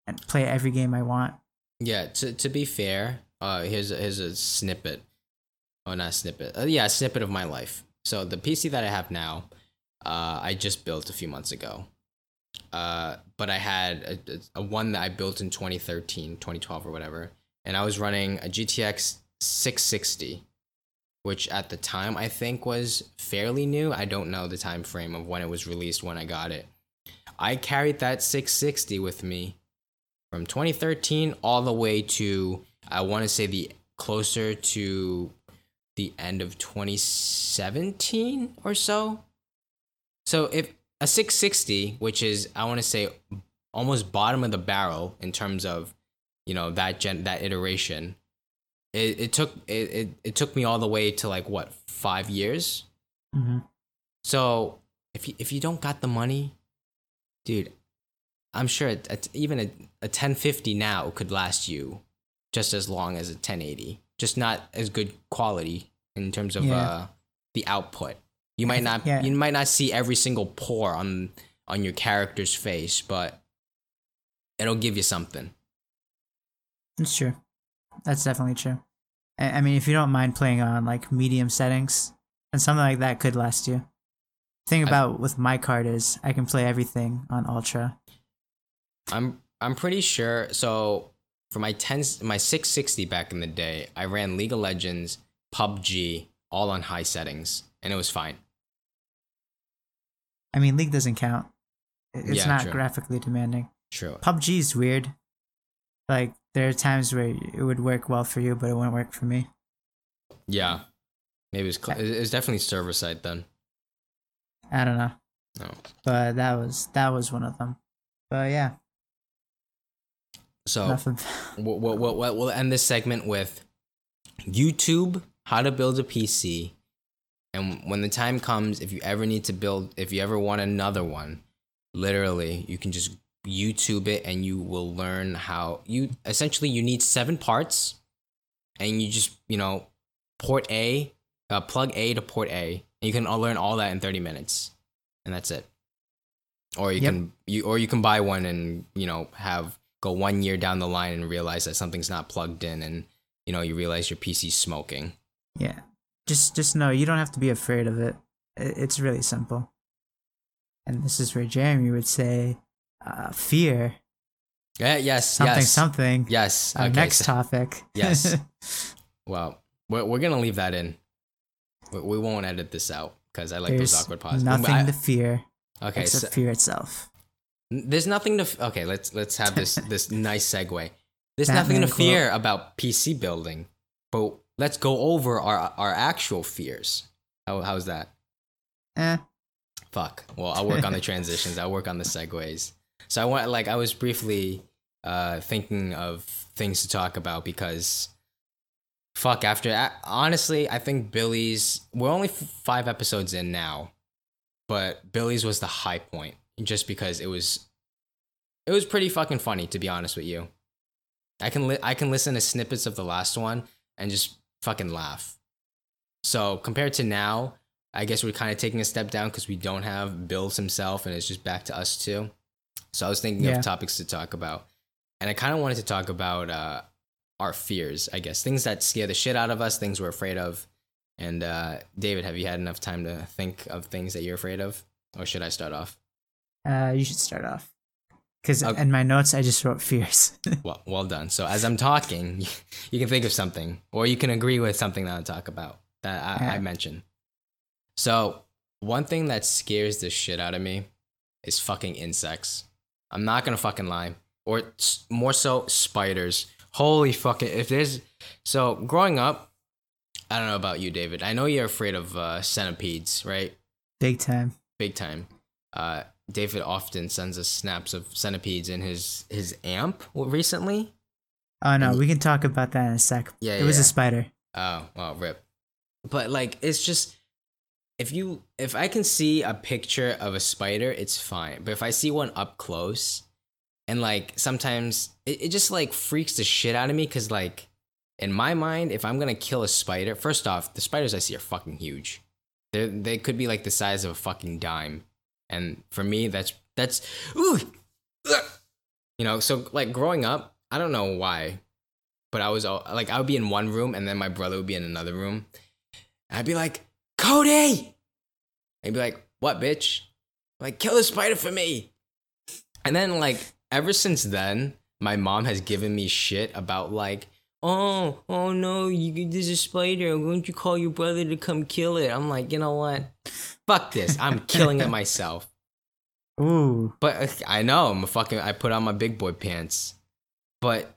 and play every game I want. Yeah, to to be fair, uh, here's a, here's a snippet. Oh, not a snippet. Uh, yeah, a snippet of my life. So the PC that I have now, uh, I just built a few months ago. Uh, but I had a, a one that I built in 2013, 2012 or whatever, and I was running a GTX 660, which at the time I think was fairly new. I don't know the time frame of when it was released when I got it. I carried that 660 with me from 2013 all the way to I want to say the closer to the end of 2017 or so. So if a 660, which is I want to say almost bottom of the barrel in terms of you know that gen that iteration, it, it took it, it, it took me all the way to like what five years. Mm-hmm. So if you, if you don't got the money, dude, I'm sure a, a, even a, a 1050 now could last you just as long as a 1080. Just not as good quality in terms of Yeah. uh, the output. You might not yeah. you might not see every single pore on on your character's face, but it'll give you something. That's true. That's definitely true. I, I mean, if you don't mind playing on like medium settings, and something like that could last you. thing I- about with my card is I can play everything on ultra. I'm I'm pretty sure. So for my 10 my 660 back in the day, I ran League of Legends, PUBG, all on high settings, and it was fine. I mean, League doesn't count. It's Yeah, not true. graphically demanding. True. PUBG is weird. Like there are times where it would work well for you, but it wouldn't work for me. Yeah. Maybe it was cl- it was definitely server side then. I don't know, No. but that was that was one of them. But yeah, So we'll, we'll, we'll, we'll end this segment with YouTube, how to build a PC. And when the time comes, if you ever need to build, if you ever want another one, literally, you can just YouTube it and you will learn how you essentially you need seven parts and you just, you know, port A, uh, plug A to port A. And you can all learn all that in 30 minutes. And that's it. Or you Yep. can you or you can buy one and, you know, have go one year down the line and realize that something's not plugged in and you know you realize your PC's smoking. yeah. Just just know you don't have to be afraid of it. It's really simple. And this is where Jeremy would say, uh, "Fear Yeah, yes, something yes, something." yes. Our okay, next so- topic. Yes. Well, we're we're gonna leave that in. We, we won't edit this out because I like There's those awkward pauses. nothing I- to fear okay, except so, fear itself. There's nothing to. f- Okay, let's let's have this this nice segue. There's Batman nothing to quote. fear about PC building, but let's go over our our actual fears. How how's that? Eh. Fuck. Well, I'll work on the transitions. I'll work on the segues. So I want like I was briefly uh thinking of things to talk about because fuck after honestly I think Billy's we're only f- 5 episodes in now but Billy's was the high point just because it was it was pretty fucking funny to be honest with you. I can li- I can listen to snippets of the last one and just fucking laugh. So compared to now, I guess we're kind of taking a step down because we don't have Bills himself and it's just back to us two. So I was thinking Yeah. of topics to talk about. And I kind of wanted to talk about uh, our fears, I guess, things that scare the shit out of us, things we're afraid of. And uh, David, have you had enough time to think of things that you're afraid of? Or should I start off? Uh, you should start off. Because Okay. in my notes, I just wrote fears. Well, well done. So as I'm talking, you can think of something, or you can agree with something that I talk about that I, I mentioned. So one thing that scares the shit out of me is fucking insects. I'm not gonna fucking lie, or more so spiders. Holy fucking! If there's so growing up, I don't know about you, David. I know you're afraid of uh, centipedes, right? Big time. big time. Uh, David often sends us snaps of centipedes in his his amp recently. Oh no, And- we can talk about that in a sec. Yeah, it was yeah. a spider. Oh, well, rip. But like it's just if you if I can see a picture of a spider, it's fine. But if I see one up close and like sometimes it, it just like freaks the shit out of me cuz like in my mind, if I'm gonna kill a spider, first off, the spiders I see are fucking huge. They they could be like the size of a fucking dime, and for me, that's that's ooh, you know. So like growing up, I don't know why, but I was all, like I would be in one room and then my brother would be in another room. I'd be like, Cody, He'd be like, "What, bitch? Like, kill the spider for me." And then, like, ever since then, my mom has given me shit about like, "Oh, oh no, you there's a spider. Why don't you call your brother to come kill it?" I'm like, you know what? Fuck this. I'm killing it myself. Ooh. But uh, I know I'm a fucking. I put on my big boy pants. But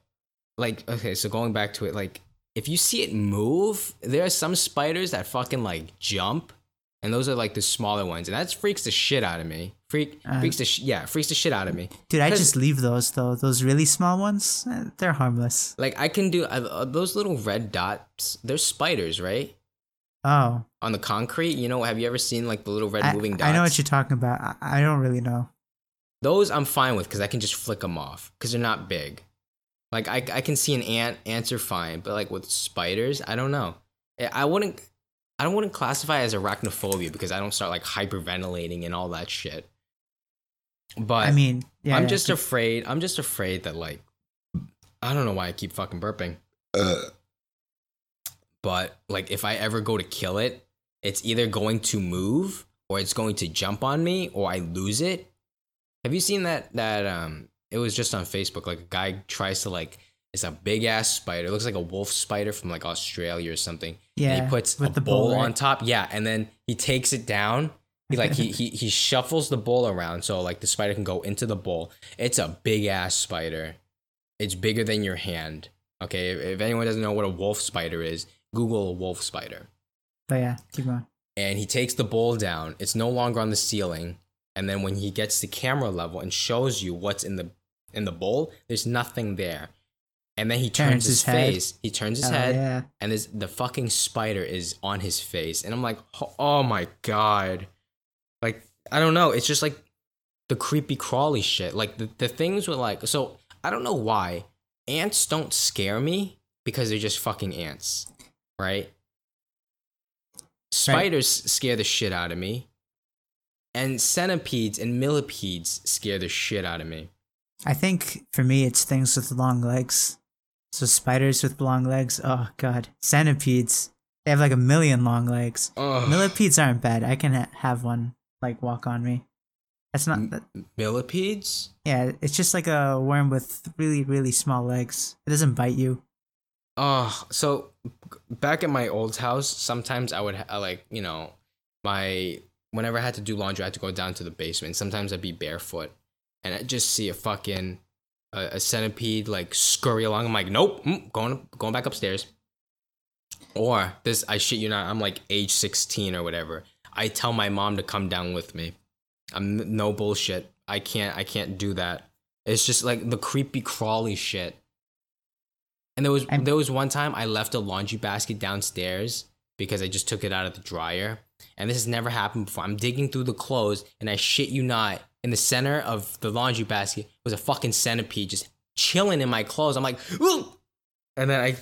like, okay, so going back to it, like, if you see it move, there are some spiders that fucking like jump, and those are like the smaller ones, and that freaks the shit out of me. Freak, Uh, freaks the sh- yeah, freaks the shit out of me. Dude, I just leave those though. Those really small ones, eh, they're harmless. Like I can do uh, uh, those little red dots. They're spiders, right? Oh, On the concrete, you know. Have you ever seen like the little red I, moving dots? I know what you're talking about. I, I don't really know. Those I'm fine with because I can just flick them off because they're not big. Like I, I can see an ant, ants are fine, but like with spiders, I don't know. I- I wouldn't, I don't wouldn't classify it as arachnophobia because I don't start like hyperventilating and all that shit. But I mean, yeah, I'm yeah, just afraid. I'm just afraid that like, I don't know why I keep fucking burping. But like, if I ever go to kill it, it's either going to move or it's going to jump on me or I lose it. Have you seen that? That um, it was just on Facebook. Like a guy tries to like, it's a big ass spider. It looks like a wolf spider from like Australia or something. yeah, and he puts with a the bowl bull, on top. Yeah, and then he takes it down. He like he he he shuffles the bowl around so like the spider can go into the bowl. It's a big ass spider. It's bigger than your hand. Okay, if, if anyone doesn't know what a wolf spider is, Google a wolf spider. But yeah, keep going. And he takes the bowl down. It's no longer on the ceiling. And then when he gets to camera level and shows you what's in the in the bowl, there's nothing there. And then he turns, Turns his, his face. He turns his Oh, head yeah. and this, the fucking spider is on his face and i'm like oh, oh my god i don't know it's just like the creepy crawly shit like the, the things with like so i don't know why ants don't scare me because they're just fucking ants right spiders scare the shit out of me and centipedes and millipedes scare the shit out of me I think for me, it's things with long legs. So spiders with long legs. Oh god, centipedes. They have like a million long legs. Ugh. Millipedes aren't bad. I can ha- have one like walk on me. That's not. That, millipedes yeah, it's just like a worm with really really small legs. It doesn't bite you. Oh, so back at my old house, sometimes I would ha- like, you know, my whenever I had to do laundry, I had to go down to the basement. Sometimes I'd be barefoot, and I'd just see a fucking a, a centipede like scurry along. I'm like, nope, mm, going going back upstairs. Or this, I shit you not, I'm like age 16 or whatever. I tell my mom to come down with me. I'm no bullshit. I can't I can't do that. It's just like the creepy crawly shit. And there was I'm- there was one time I left a laundry basket downstairs because I just took it out of the dryer. And this has never happened before. I'm digging through the clothes and I shit you not, in the center of the laundry basket was a fucking centipede just chilling in my clothes. I'm like, Ooh! and then I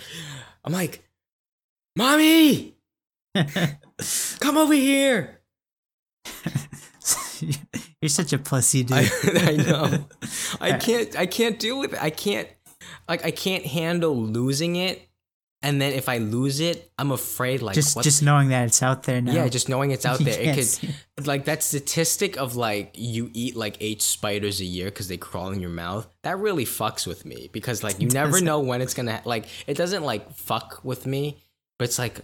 I'm like, Mommy, come over here. You're such a pussy, dude. I, I know. I can't. I can't deal with it. I can't. Like I can't handle losing it. And then if I lose it, I'm afraid. Like just what- just knowing that it's out there now. yeah, just knowing it's out there. It could like that statistic of like you eat like eight spiders a year because they crawl in your mouth. That really fucks with me because like you never know when it's gonna like. It doesn't like fuck with me, but it's like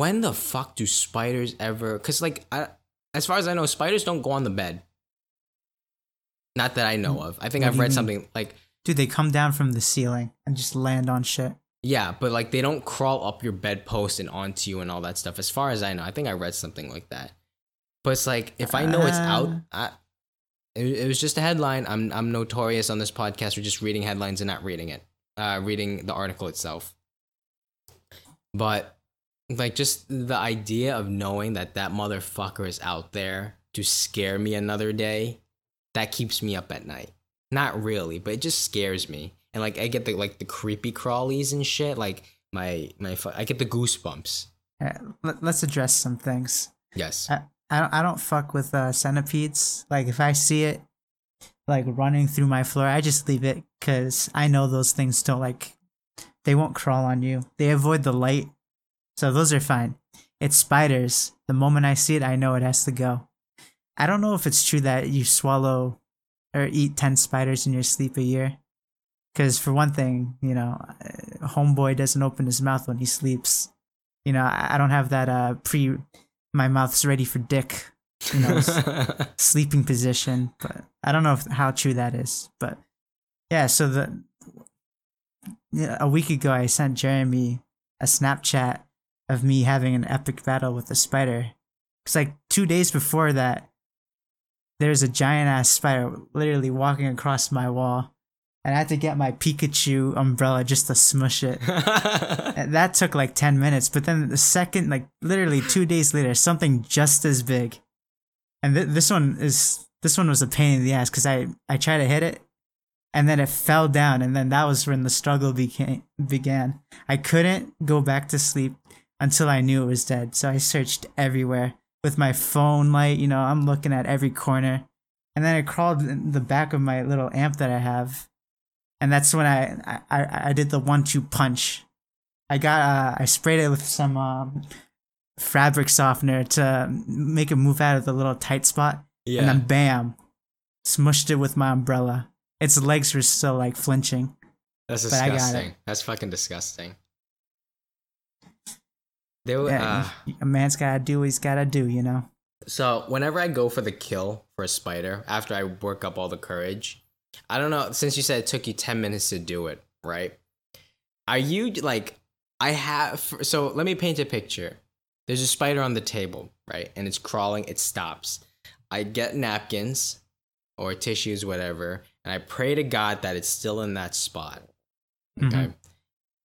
when the fuck do spiders ever? Because like I, as far as I know, spiders don't go on the bed. Not that I know of. I think What I've read something like Dude, they come down from the ceiling and just land on shit. yeah, but like they don't crawl up your bedpost and onto you and all that stuff. As far as I know, I think I read something like that. But it's like if I know it's out, Uh. I, it, it was just a headline. I'm I'm notorious on this podcast for just reading headlines and not reading it. uh, reading the article itself. But like just the idea of knowing that that motherfucker is out there to scare me another day, that keeps me up at night. Not really, but it just scares me. And like I get the like the creepy crawlies and shit. Like my my I get the goosebumps. Uh, let, let's address some things. Yes. I, I don't I don't fuck with uh, centipedes. Like if I see it like running through my floor, I just leave it because I know those things don't like they won't crawl on you. They avoid the light, so those are fine. It's spiders. The moment I see it, I know it has to go. I don't know if it's true that you swallow or eat ten spiders in your sleep a year. Because for one thing, you know, uh, homeboy doesn't open his mouth when he sleeps. You know, I don't have that uh pre my mouth's ready for dick, you know, sleeping position. But I don't know if, how true that is. But yeah, so the yeah, a week ago I sent Jeremy a Snapchat of me having an epic battle with a spider. It's like two days before that, there's a giant ass spider literally walking across my wall, and I had to get my Pikachu umbrella just to smush it. And that took like 10 minutes but then the second like literally two days later something just as big and th- this one is this one was a pain in the ass because i i tried to hit it and then it fell down and then that was when the struggle became began i couldn't go back to sleep until i knew it was dead so i searched everywhere with my phone light you know i'm looking at every corner and then i crawled in the back of my little amp that i have and that's when i i, I- did the one-two punch I got uh, I sprayed it with some um, fabric softener to make it move out of the little tight spot, yeah. and then bam, smushed it with my umbrella. Its legs were still like flinching. That's but I got it. disgusting. That's fucking disgusting. They were, Yeah, uh, a man's gotta do what he's gotta do, you know. So whenever I go for the kill for a spider, after I work up all the courage, I don't know. Since you said it took you ten minutes to do it, right? Are you like I have? So let me paint a picture. There's a spider on the table, right, and it's crawling. It stops. I get napkins or tissues, whatever, and I pray to God that it's still in that spot. Okay. Mhm.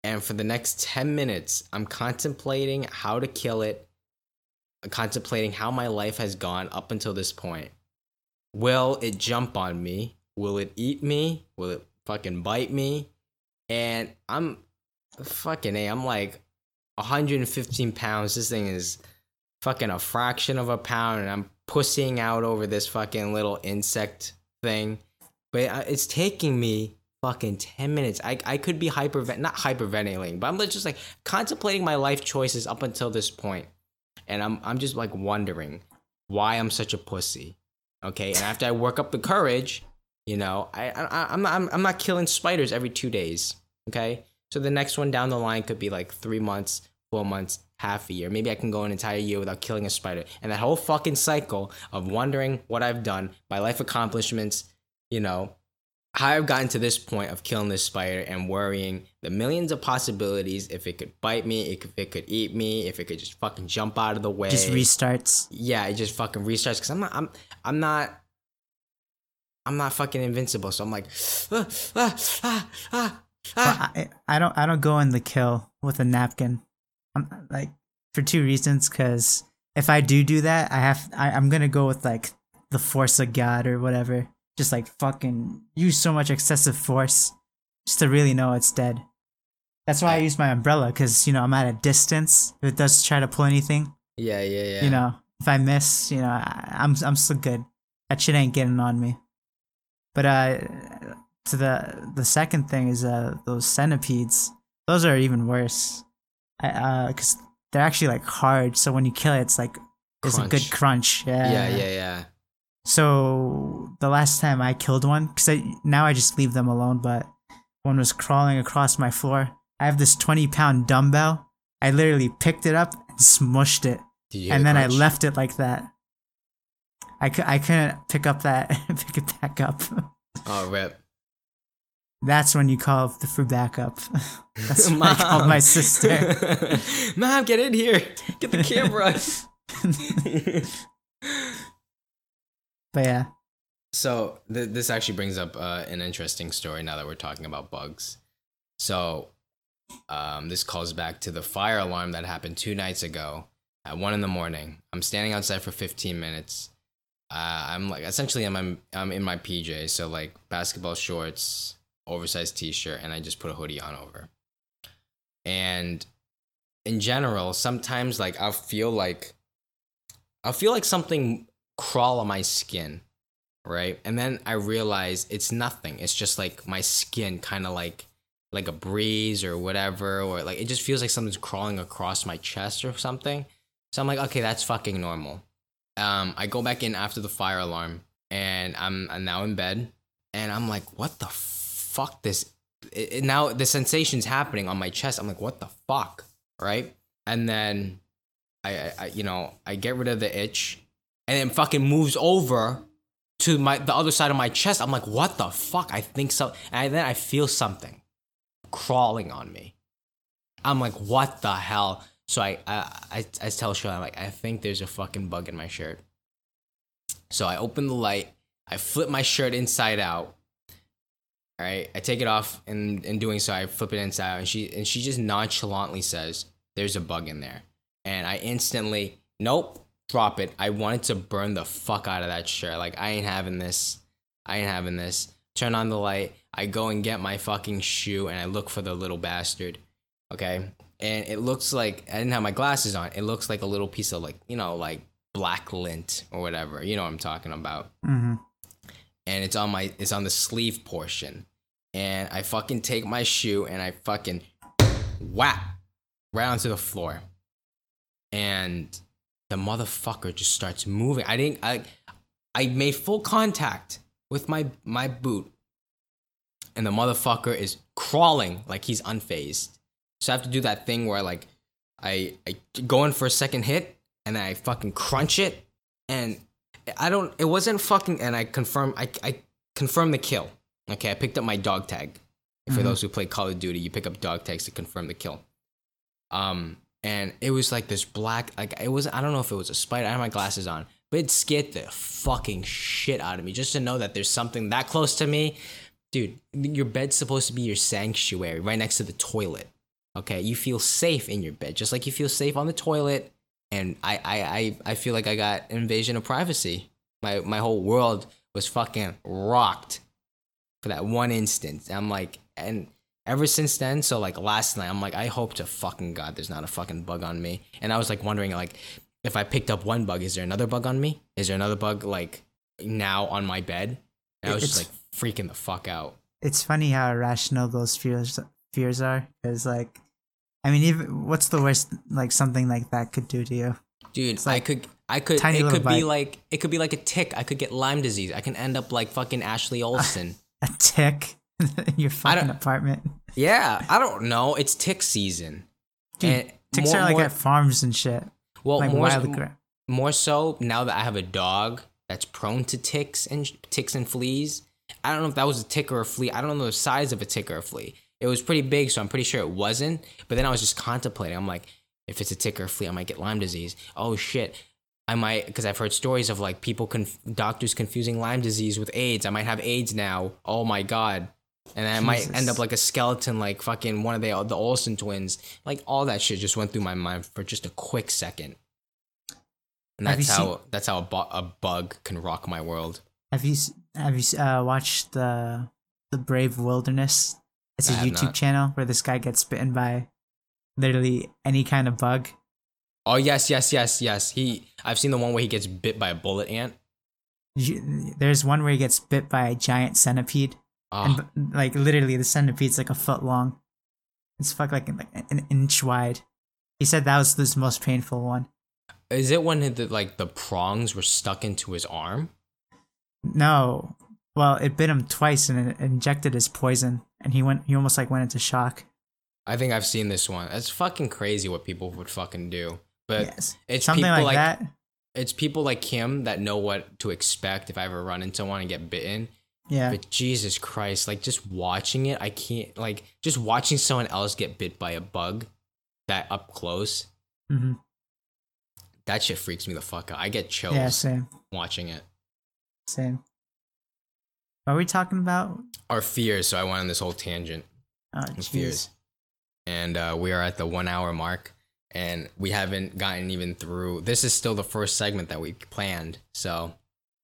And for the next 10 minutes, I'm contemplating how to kill it, contemplating how my life has gone up until this point. Will it jump on me? Will it eat me? Will it fucking bite me? And I'm fucking A, I'm like 115 pounds. This thing is fucking a fraction of a pound, and I'm pussying out over this fucking little insect thing. But uh, it's taking me fucking 10 minutes. I, I could be hyper, not hyperventilating, but I'm just like contemplating my life choices up until this point. And I'm, I'm just like wondering why I'm such a pussy. Okay. And after I work up the courage, you know, I, I, I'm, not, I'm, not killing spiders every two days. Okay. So the next one down the line could be like three months, four months, half a year. Maybe I can go an entire year without killing a spider. And that whole fucking cycle of wondering what I've done, my life accomplishments, you know, I've gotten to this point of killing this spider and worrying the millions of possibilities if it could bite me, if it could eat me, if it could just fucking jump out of the way. Just restarts. yeah, it just fucking restarts because I'm not, I'm, I'm not, I'm not fucking invincible. So I'm like, ah, ah, ah, ah, ah. I, I don't I don't go in the kill with a napkin. I'm like for two reasons. Because if I do do that, I have I, I'm gonna go with like the force of God or whatever. Just like fucking use so much excessive force just to really know it's dead. That's why I use my umbrella because you know I'm at a distance. If it does try to pull anything, yeah, yeah, yeah. you know, if I miss, you know, I, I'm I'm still good. That shit ain't getting on me. But uh, to the the second thing is uh those centipedes. Those are even worse. I, uh, cause they're actually like hard. So when you kill it, it's like there's a good crunch. Yeah. yeah, yeah, yeah. So the last time I killed one, cause I, now I just leave them alone. But one was crawling across my floor. I have this twenty pound dumbbell. I literally picked it up and smushed it Did you hear and then? I left it like that. I, cou- I couldn't pick up that pick it back up. Oh, rip. That's when you call the for backup. That's when I called my sister. Mom, get in here. Get the camera. But yeah, so th- this actually brings up uh, an interesting story now that we're talking about bugs. So um, this calls back to the fire alarm that happened two nights ago at one in the morning. I'm standing outside for 15 minutes. Uh, I'm like essentially I'm, I'm I'm in my PJ, so like basketball shorts, oversized t-shirt, and I just put a hoodie on over. And in general, sometimes like I'll feel like I'll feel like something crawl on my skin, right? And then I realize it's nothing. It's just like my skin kind of like like a breeze or whatever or like it just feels like something's crawling across my chest or something. So I'm like, okay, that's fucking normal. Um, I go back in after the fire alarm and I'm, I'm now in bed and I'm like, what the fuck? This it, it- now the sensation's happening on my chest. I'm like, what the fuck, right? And then I, I, I you know I get rid of the itch and then fucking moves over to my the other side of my chest. I'm like, what the fuck? I think so. And then I feel something crawling on me. I'm like, what the hell? So I I I, I tell Charlotte, I'm like, I think there's a fucking bug in my shirt. So I open the light, I flip my shirt inside out. All right, I take it off, and in doing so, I flip it inside out, and she and she just nonchalantly says, "There's a bug in there," and I instantly, nope, drop it. I wanted to burn the fuck out of that shirt. Like I ain't having this. I ain't having this. Turn on the light. I go and get my fucking shoe, and I look for the little bastard. Okay, and it looks like I didn't have my glasses on. It looks like a little piece of like you know like black lint or whatever. You know what I'm talking about Mm-hmm. and it's on my it's on the sleeve portion and i fucking take my shoe and i fucking whap right onto the floor and the motherfucker just starts moving i didn't i i made full contact with my my boot and the motherfucker is crawling like he's unfazed so i have to do that thing where I like i i go in for a second hit and then i fucking crunch it and I don't. It wasn't fucking. And I confirm. I I confirmed the kill. Okay, I picked up my dog tag. For Mhm. those who play Call of Duty, you pick up dog tags to confirm the kill. Um, and it was like this black. Like it was. I don't know if it was a spider. I had my glasses on, but it scared the fucking shit out of me just to know that there's something that close to me, dude. Your bed's supposed to be your sanctuary, right next to the toilet. Okay, you feel safe in your bed, just like you feel safe on the toilet and I, I, I, I feel like I got invasion of privacy. My my whole world was fucking rocked for that one instant. I'm like, and ever since then, so like last night, I'm like, I hope to fucking god there's not a fucking bug on me. And I was like wondering, like, if I picked up one bug, is there another bug on me? Is there another bug like now on my bed? And I was just like freaking the fuck out. It's funny how irrational those fears fears are. Because like, I mean, even what's the worst like something like that could do to you? Dude, like I could, I could, it could be like, it could be like a tick. I could get Lyme disease. I can end up like fucking Ashley Olsen. A tick your fucking apartment. Yeah, I don't know. It's tick season. Dude, And ticks more- are like more- at farms and shit. well, like more, gra- more so now that I have a dog that's prone to ticks and ticks and fleas. I don't know if that was a tick or a flea. I don't know the size of a tick or a flea. It was pretty big, so I'm pretty sure it wasn't. But then I was just contemplating. I'm like, if it's a tick or a flea, I might get Lyme disease. Oh shit. I might, because I've heard stories of like people, conf- doctors confusing Lyme disease with AIDS. I might have AIDS now. Oh my god. And I might end up like a skeleton, like fucking one of the the Olsen twins. Like all that shit just went through my mind for just a quick second. And that's how seen- that's how a, bu- a bug can rock my world. Have you have you uh, watched the the Brave Wilderness? It's a I YouTube channel where this guy gets bitten by literally any kind of bug. Oh yes, yes, yes, yes. He I've seen the one where he gets bit by a bullet ant. You- There's one where he gets bit by a giant centipede, Oh, and ah. like literally the centipede's like a foot long. It's fuck like, like an inch wide. He said that was his most painful one. is it when the like the prongs were stuck into his arm? No, well, it bit him twice and it injected his poison, and he went. He almost like went into shock. I think I've seen this one. It's fucking crazy what people would fucking do. But yes, it's something people like, like, that. it's people like him that know what to expect if I ever run into one and get bitten. Yeah, But Jesus Christ, like just watching it, I can't like just watching someone else get bit by a bug that up close. hmm That shit freaks me the fuck out. I get chills yeah, same, watching it. same. What are we talking about? Our fears, so I went on this whole tangent. Oh, Fears. And uh, we are at the one hour mark, and we haven't gotten even through. This is still the first segment that we planned. So,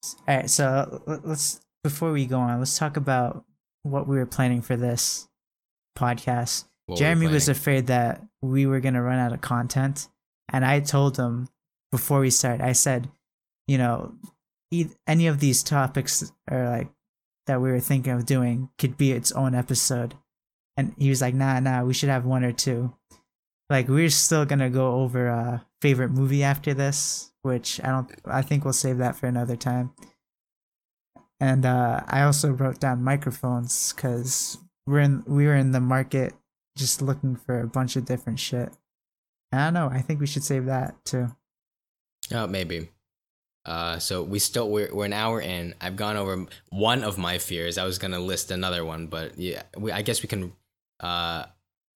All right, so let's before we go on, let's talk about what we were planning for this podcast. what Jeremy was afraid that we were gonna run out of content, and I told him before we start. I said, you know, any of these topics are like that we were thinking of doing could be its own episode, and he was like, nah, nah, we should have one or two. Like we're still gonna go over a favorite movie after this, which I don't. I think we'll save that for another time. And uh, I also wrote down microphones because we're in we were in the market just looking for a bunch of different shit. I don't know. I think we should save that too. Oh, maybe. Uh, so we still we're, we're an hour in. I've gone over one of my fears. I was gonna list another one, but yeah, we, I guess we can uh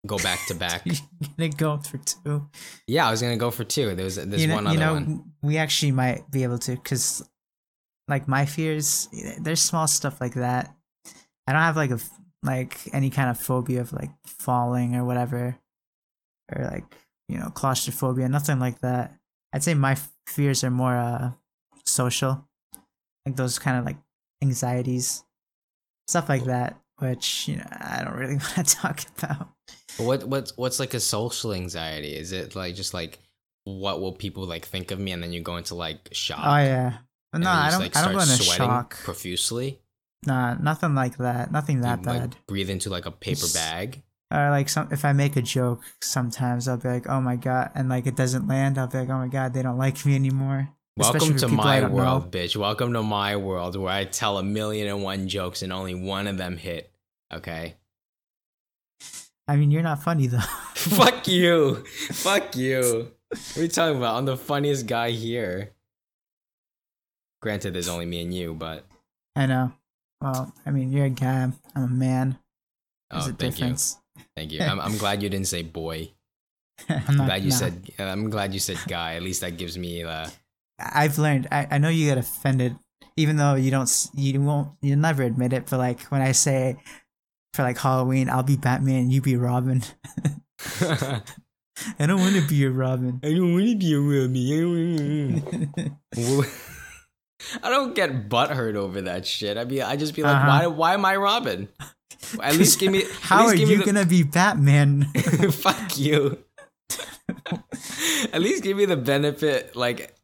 go back to back. You're gonna go for two. yeah, I was gonna go for two. There's there's you know, one other you know, one. we actually might be able to because, like, my fears. There's small stuff like that. I don't have like a like any kind of phobia of like falling or whatever, or like you know claustrophobia. Nothing like that. I'd say my fears are more uh social, like those kind of like anxieties, stuff like that. Which you know I don't really want to talk about. But what what's what's like a social anxiety? Is it like just like what will people like think of me, and then you go into like shock? Oh yeah. And No, I don't. like, I don't go into shock. profusely. Nah, nothing like that. Nothing that You, bad. Like, breathe into like a paper bag. or like some if I make a joke, sometimes I'll be like, "Oh my god," and like it doesn't land. I'll be like, "Oh my god, they don't like me anymore." Welcome to my world, know. bitch. Welcome to my world where I tell a million and one jokes and only one of them hit. Okay. I mean, you're not funny though. Fuck you. Fuck you. What are you talking about? I'm the funniest guy here. Granted, there's only me and you, but I know. Well, I mean, you're a guy. I'm a man. There's oh, a thank difference. you, thank you. I'm, I'm glad you didn't say boy. I'm not. glad you nah. said. I'm glad you said guy. At least that gives me. Uh, I've learned. I, I know you get offended, even though you don't. You won't. You'll never admit it. But like when I say, for like Halloween, I'll be Batman. You be Robin. I I don't want to be a Robin. I don't want to be a Robin. I don't get butthurt over that shit. I mean, I just be like, Uh-huh. why? Why am I Robin? At least give me. How are you the- gonna be Batman? Fuck you. At least give me the benefit, like,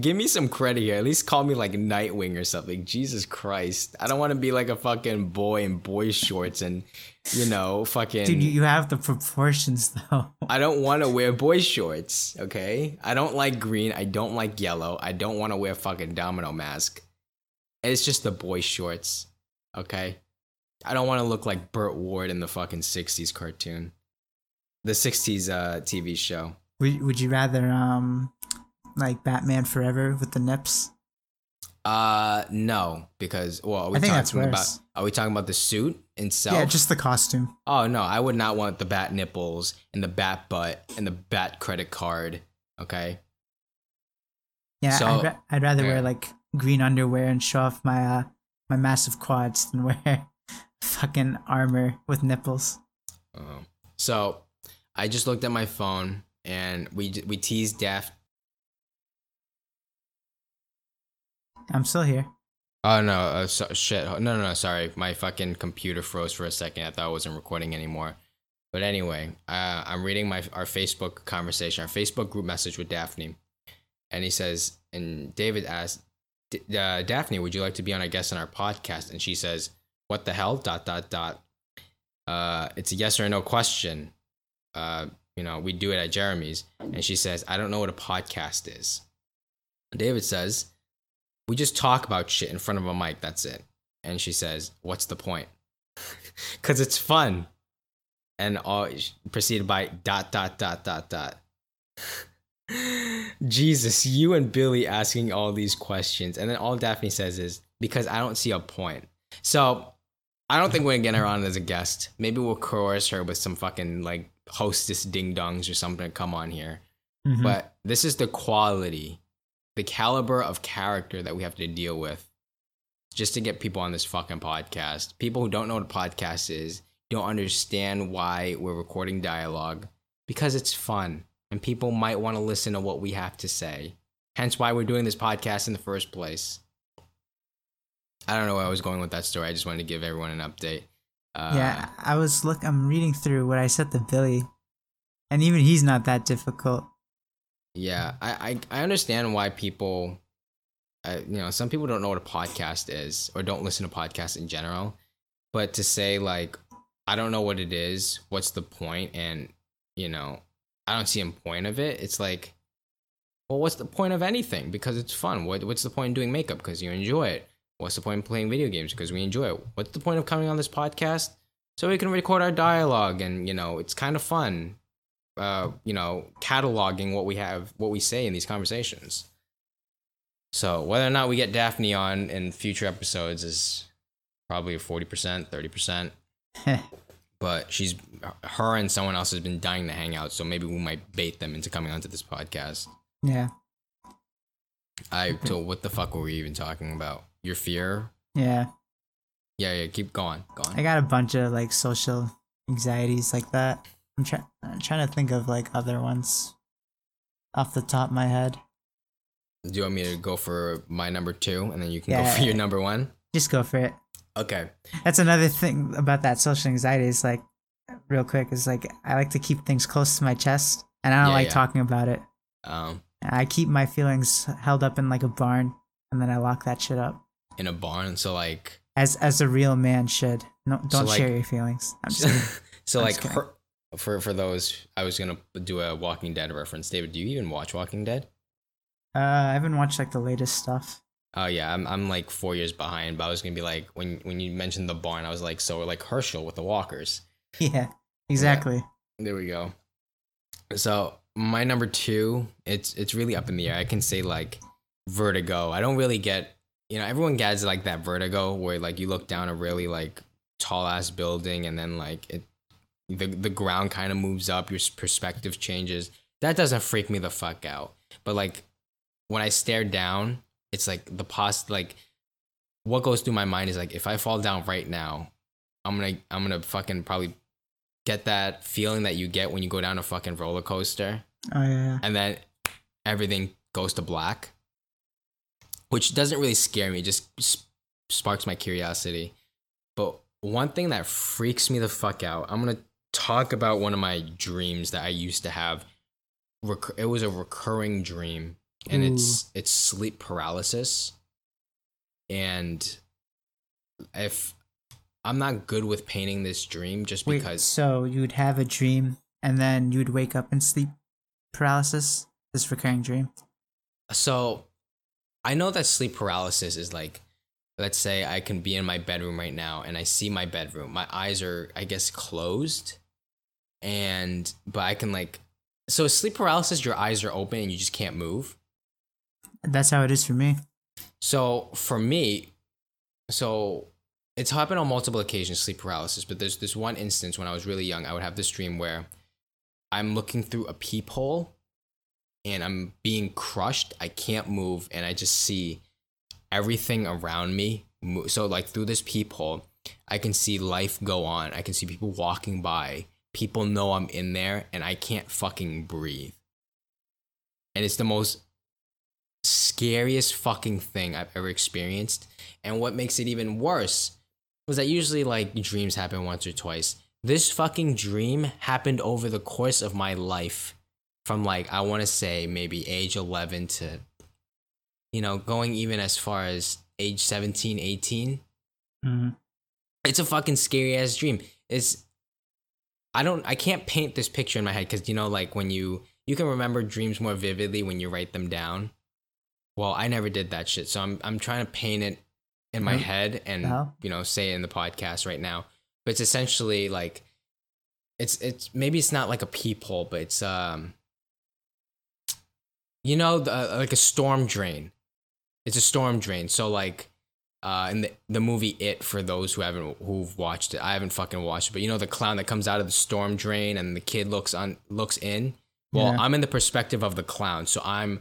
give me some credit here. At least call me like Nightwing or something. Jesus Christ. I don't want to be like a fucking boy in boy shorts and, you know, fucking. Dude, you, have the proportions though. I don't want to wear boy shorts, okay? I don't like green. I don't like yellow. I don't want to wear fucking domino mask. It's just the boy shorts, okay? I don't want to look like Burt Ward in the fucking 60s cartoon. The 60s uh, TV show. Would Would you rather um like Batman Forever with the nips? Uh, no, because, well, are we I think that's talking about, worse. are we talking about the suit itself? Yeah, just the costume. Oh no, I would not want the bat nipples and the bat butt and the bat credit card. Okay. Yeah, So- I'd, ra- I'd rather yeah. wear like green underwear and show off my uh my massive quads than wear fucking armor with nipples. Um, so I just looked at my phone and we we teased Daft. I'm still here. Oh no, uh, so, shit. No, no, no. Sorry, my fucking computer froze for a second. I thought I wasn't recording anymore. But anyway, uh, I'm reading my our Facebook conversation, our Facebook group message with Daphne, and he says, and David asked, uh, Daphne, would you like to be on a guest on our podcast? And she says, "What the hell?" Dot dot dot. Uh, it's a yes or no question. Uh, you know, we do it at Jeremy's, and she says, "I don't know what a podcast is." David says, "We just talk about shit in front of a mic. That's it." And she says, "What's the point?" Because it's fun and all preceded by dot dot dot dot dot. Jesus, you and Billy asking all these questions, and then all Daphne says is because I don't see a point. So I don't think we're gonna get her on as a guest. Maybe we'll coerce her with some fucking like hostess ding dongs or something to come on here. Mhm. But this is the quality, the caliber of character that we have to deal with just to get people on this fucking podcast. People who don't know what a podcast is, don't understand why we're recording dialogue because it's fun and people might want to listen to what we have to say. Hence why we're doing this podcast in the first place. I don't know where I was going with that story. I just wanted to give everyone an update. Uh, yeah, I was look. I'm reading through what I said to Billy, and even he's not that difficult. Yeah, I I, I understand why people, uh, you know, some people don't know what a podcast is or don't listen to podcasts in general. But to say like, I don't know what it is. What's the point? And you know, I don't see a point of it. It's like, well, what's the point of anything? Because it's fun. What what's the point in doing makeup? Because you enjoy it. What's the point in playing video games? Because we enjoy it. What's the point of coming on this podcast? So we can record our dialogue and you know, it's kind of fun uh, you know, cataloging what we have, what we say in these conversations. So whether or not we get Daphne on in future episodes is probably a forty percent, thirty percent. But she's her and someone else has been dying to hang out, so maybe we might bait them into coming onto this podcast. Yeah. I so what the fuck were we even talking about? Your fear? Yeah. Yeah, yeah. Keep going. Go on. I got a bunch of like social anxieties like that. I'm, try- I'm trying to think of like other ones off the top of my head. Do you want me to go for my number two, and then you can go Yeah. for your number one? Just go for it. Okay. That's another thing about that social anxiety is like, real quick, is like I like to keep things close to my chest and I don't Yeah, like yeah. talking about it. Um, I keep my feelings held up in like a barn and then I lock that shit up. in a barn, so like As as a real man should. No, don't like- share your feelings. I'm just so I'm like her, for for those I was gonna do a Walking Dead reference. David, do you even watch Walking Dead? Uh, I haven't watched like the latest stuff. Oh yeah, I'm I'm like four years behind, but I was gonna be like when when you mentioned the barn, I was like so like Hershel with the walkers. Yeah, exactly. There we go. So my number two, it's it's really up in the air. I can say like vertigo. I don't really get you know everyone gets like that vertigo where like you look down a really like tall ass building and then like it the the ground kind of moves up, your perspective changes. That doesn't freak me the fuck out. But like when I stare down, it's like the pos like what goes through my mind is like if I fall down right now, I'm gonna I'm gonna fucking probably get that feeling that you get when you go down a fucking roller coaster Oh yeah. and then everything goes to black, which doesn't really scare me, it just s- sparks my curiosity. But one thing that freaks me the fuck out, I'm gonna talk about one of my dreams that I used to have. It was a recurring dream, and it's it's sleep paralysis. And if I'm not good with painting this dream, just Wait, because so you'd have a dream and then you'd wake up in sleep paralysis? This recurring dream? So I know that sleep paralysis is like, let's say I can be in my bedroom right now and I see my bedroom. My eyes are, I guess, closed. And, but I can like, so sleep paralysis, your eyes are open and you just can't move. That's how it is for me. So for me, so it's happened on multiple occasions, sleep paralysis, but there's this one instance when I was really young, I would have this dream where I'm looking through a peephole and I'm being crushed. I can't move and I just see everything around me. So like through this peephole, I can see life go on. I can see people walking by. People know I'm in there and I can't fucking breathe. And it's the most scariest fucking thing I've ever experienced. And what makes it even worse was that usually like dreams happen once or twice. This fucking dream happened over the course of my life from like I want to say maybe age 11 to you know going even as far as age 17 18 hmm it's a fucking scary ass dream. It's i don't i can't paint this picture in my head because you know like when you you can remember dreams more vividly when you write them down. Well i never did that shit so i'm i'm trying to paint it in my Huh? head and How? you know say it in the podcast right now. But it's essentially like it's it's maybe it's not like a peephole but it's um you know the, like a storm drain it's a storm drain so like uh in the, the movie it for those who haven't who've watched it i haven't fucking watched it but you know the clown that comes out of the storm drain and the kid looks on looks in well Yeah. i'm in the perspective of the clown so i'm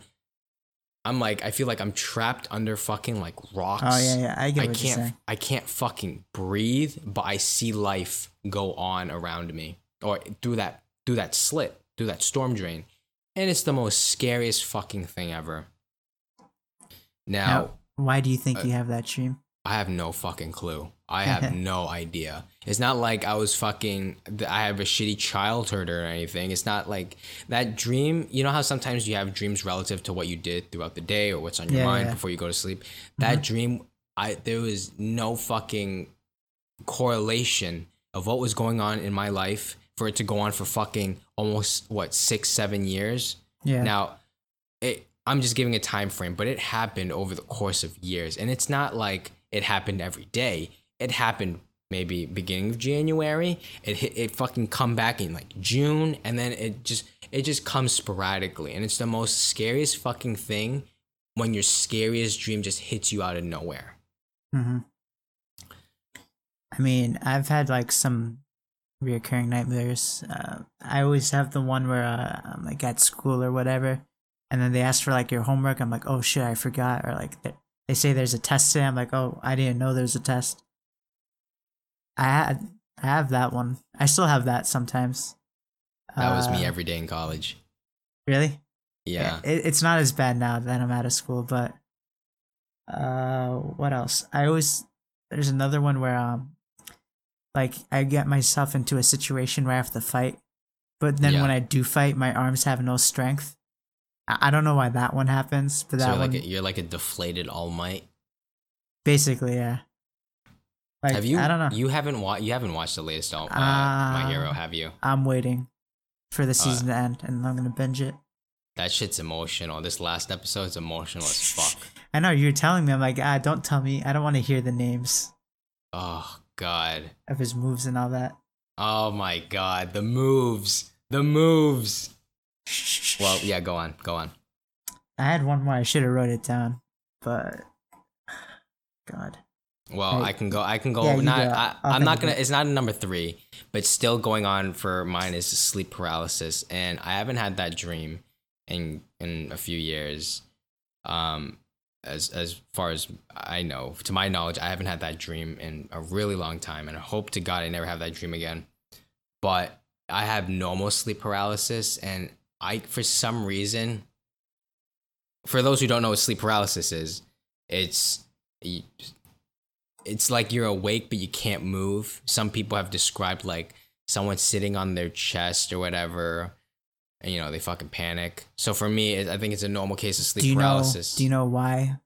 I'm like I feel like I'm trapped under fucking like rocks. Oh yeah, yeah. I get I what you're can't. I can't fucking breathe, but I see life go on around me or through that through that slit, through that storm drain. And it's the most scariest fucking thing ever. Now, Now, why do you think uh, you have that dream? I have no fucking clue. I have no idea. It's not like I was fucking. I have a shitty childhood or anything. It's not like that dream. You know how sometimes you have dreams relative to what you did throughout the day or what's on your Yeah, mind yeah. before you go to sleep. That dream, I there was no fucking correlation of what was going on in my life for it to go on for fucking almost what six seven years. Yeah. Now, it, I'm just giving a time frame, but it happened over the course of years, and it's not like it happened every day. It happened maybe beginning of January. It hit, it fucking come back in like June, and then it just it just comes sporadically, and it's the most scariest fucking thing when your scariest dream just hits you out of nowhere. hmm I mean, I've had like some reoccurring nightmares. Uh, I always have the one where uh, I'm like at school or whatever, and then they ask for like your homework. I'm like, oh shit, I forgot. Or like they, they say there's a test today. I'm like, oh, I didn't know there's a test. I had, I have that one. I still have that sometimes. That was me Uh, every day in college. Really? Yeah. It, it's not as bad now that I'm out of school, but uh, what else? I always there's another one where um, like I get myself into a situation where I have to fight, but then Yeah. when I do fight, my arms have no strength. I, don't know why that one happens, but So that you're one like a, you're like a deflated All Might. basically, yeah. Like, have you? I don't know. You haven't watched. You haven't watched the latest All, uh, My Uh, Hero, have you? I'm waiting for Uh, the season to end, and I'm gonna binge it. That shit's emotional. This last episode is emotional as fuck. I know you're telling me. I'm like, ah, don't tell me. I don't want to hear the names Oh god. of his moves and all that. Oh my god. The moves. The moves. Well, yeah. Go on. Go on. I had one more. I should have wrote it down, but God, Well, Hey. I can go. I can go. Yeah, not. go. I, I'm not gonna. it. It's not a number three, but still going on for mine is sleep paralysis, and I haven't had that dream in in a few years. Um, as as far as I know, to my knowledge, I haven't had that dream in a really long time, and I hope to God I never have that dream again. But I have normal sleep paralysis, and I for some reason, for those who don't know what sleep paralysis is, it's it's like you're awake but you can't move. Some people have described like someone sitting on their chest or whatever, and you know they fucking panic. So for me, I think it's a normal case of sleep do you know? paralysis. Do you know why?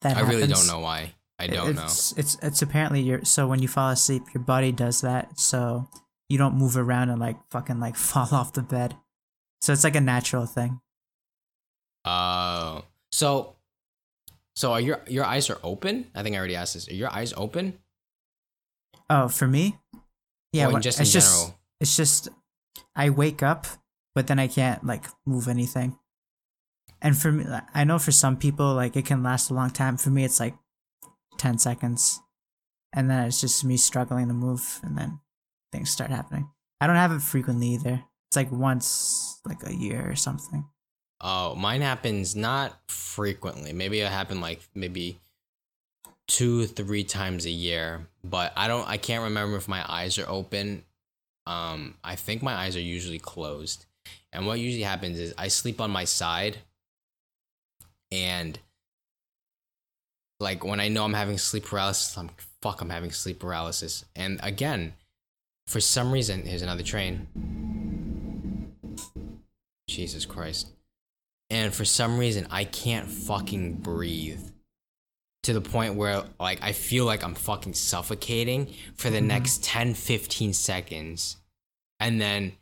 That I really don't know why. I don't know. it's, It's it's apparently your so when you fall asleep, your body does that, so you don't move around and like fucking like fall off the bed. So it's like a natural thing. Oh, so so are your your eyes are open? I think I already asked this. Are your eyes open? Oh, for me, yeah. When- just in it's just general? it's just I wake up, but then I can't like move anything. And for me, I know for some people like it can last a long time. For me, it's like ten seconds, and then it's just me struggling to move, and then things start happening. I don't have it frequently either. It's like once like a year or something. Oh, mine happens not frequently. Maybe it happened like maybe two, three times a year. But I don't I can't remember if my eyes are open. Um, I think my eyes are usually closed. And what usually happens is I sleep on my side and like when I know I'm having sleep paralysis, I'm fuck, I'm having sleep paralysis. And again, for some reason, here's another train. Jesus Christ. And for some reason, I can't fucking breathe to the point where like I feel like I'm fucking suffocating for the mm-hmm. next 10 15 seconds. And then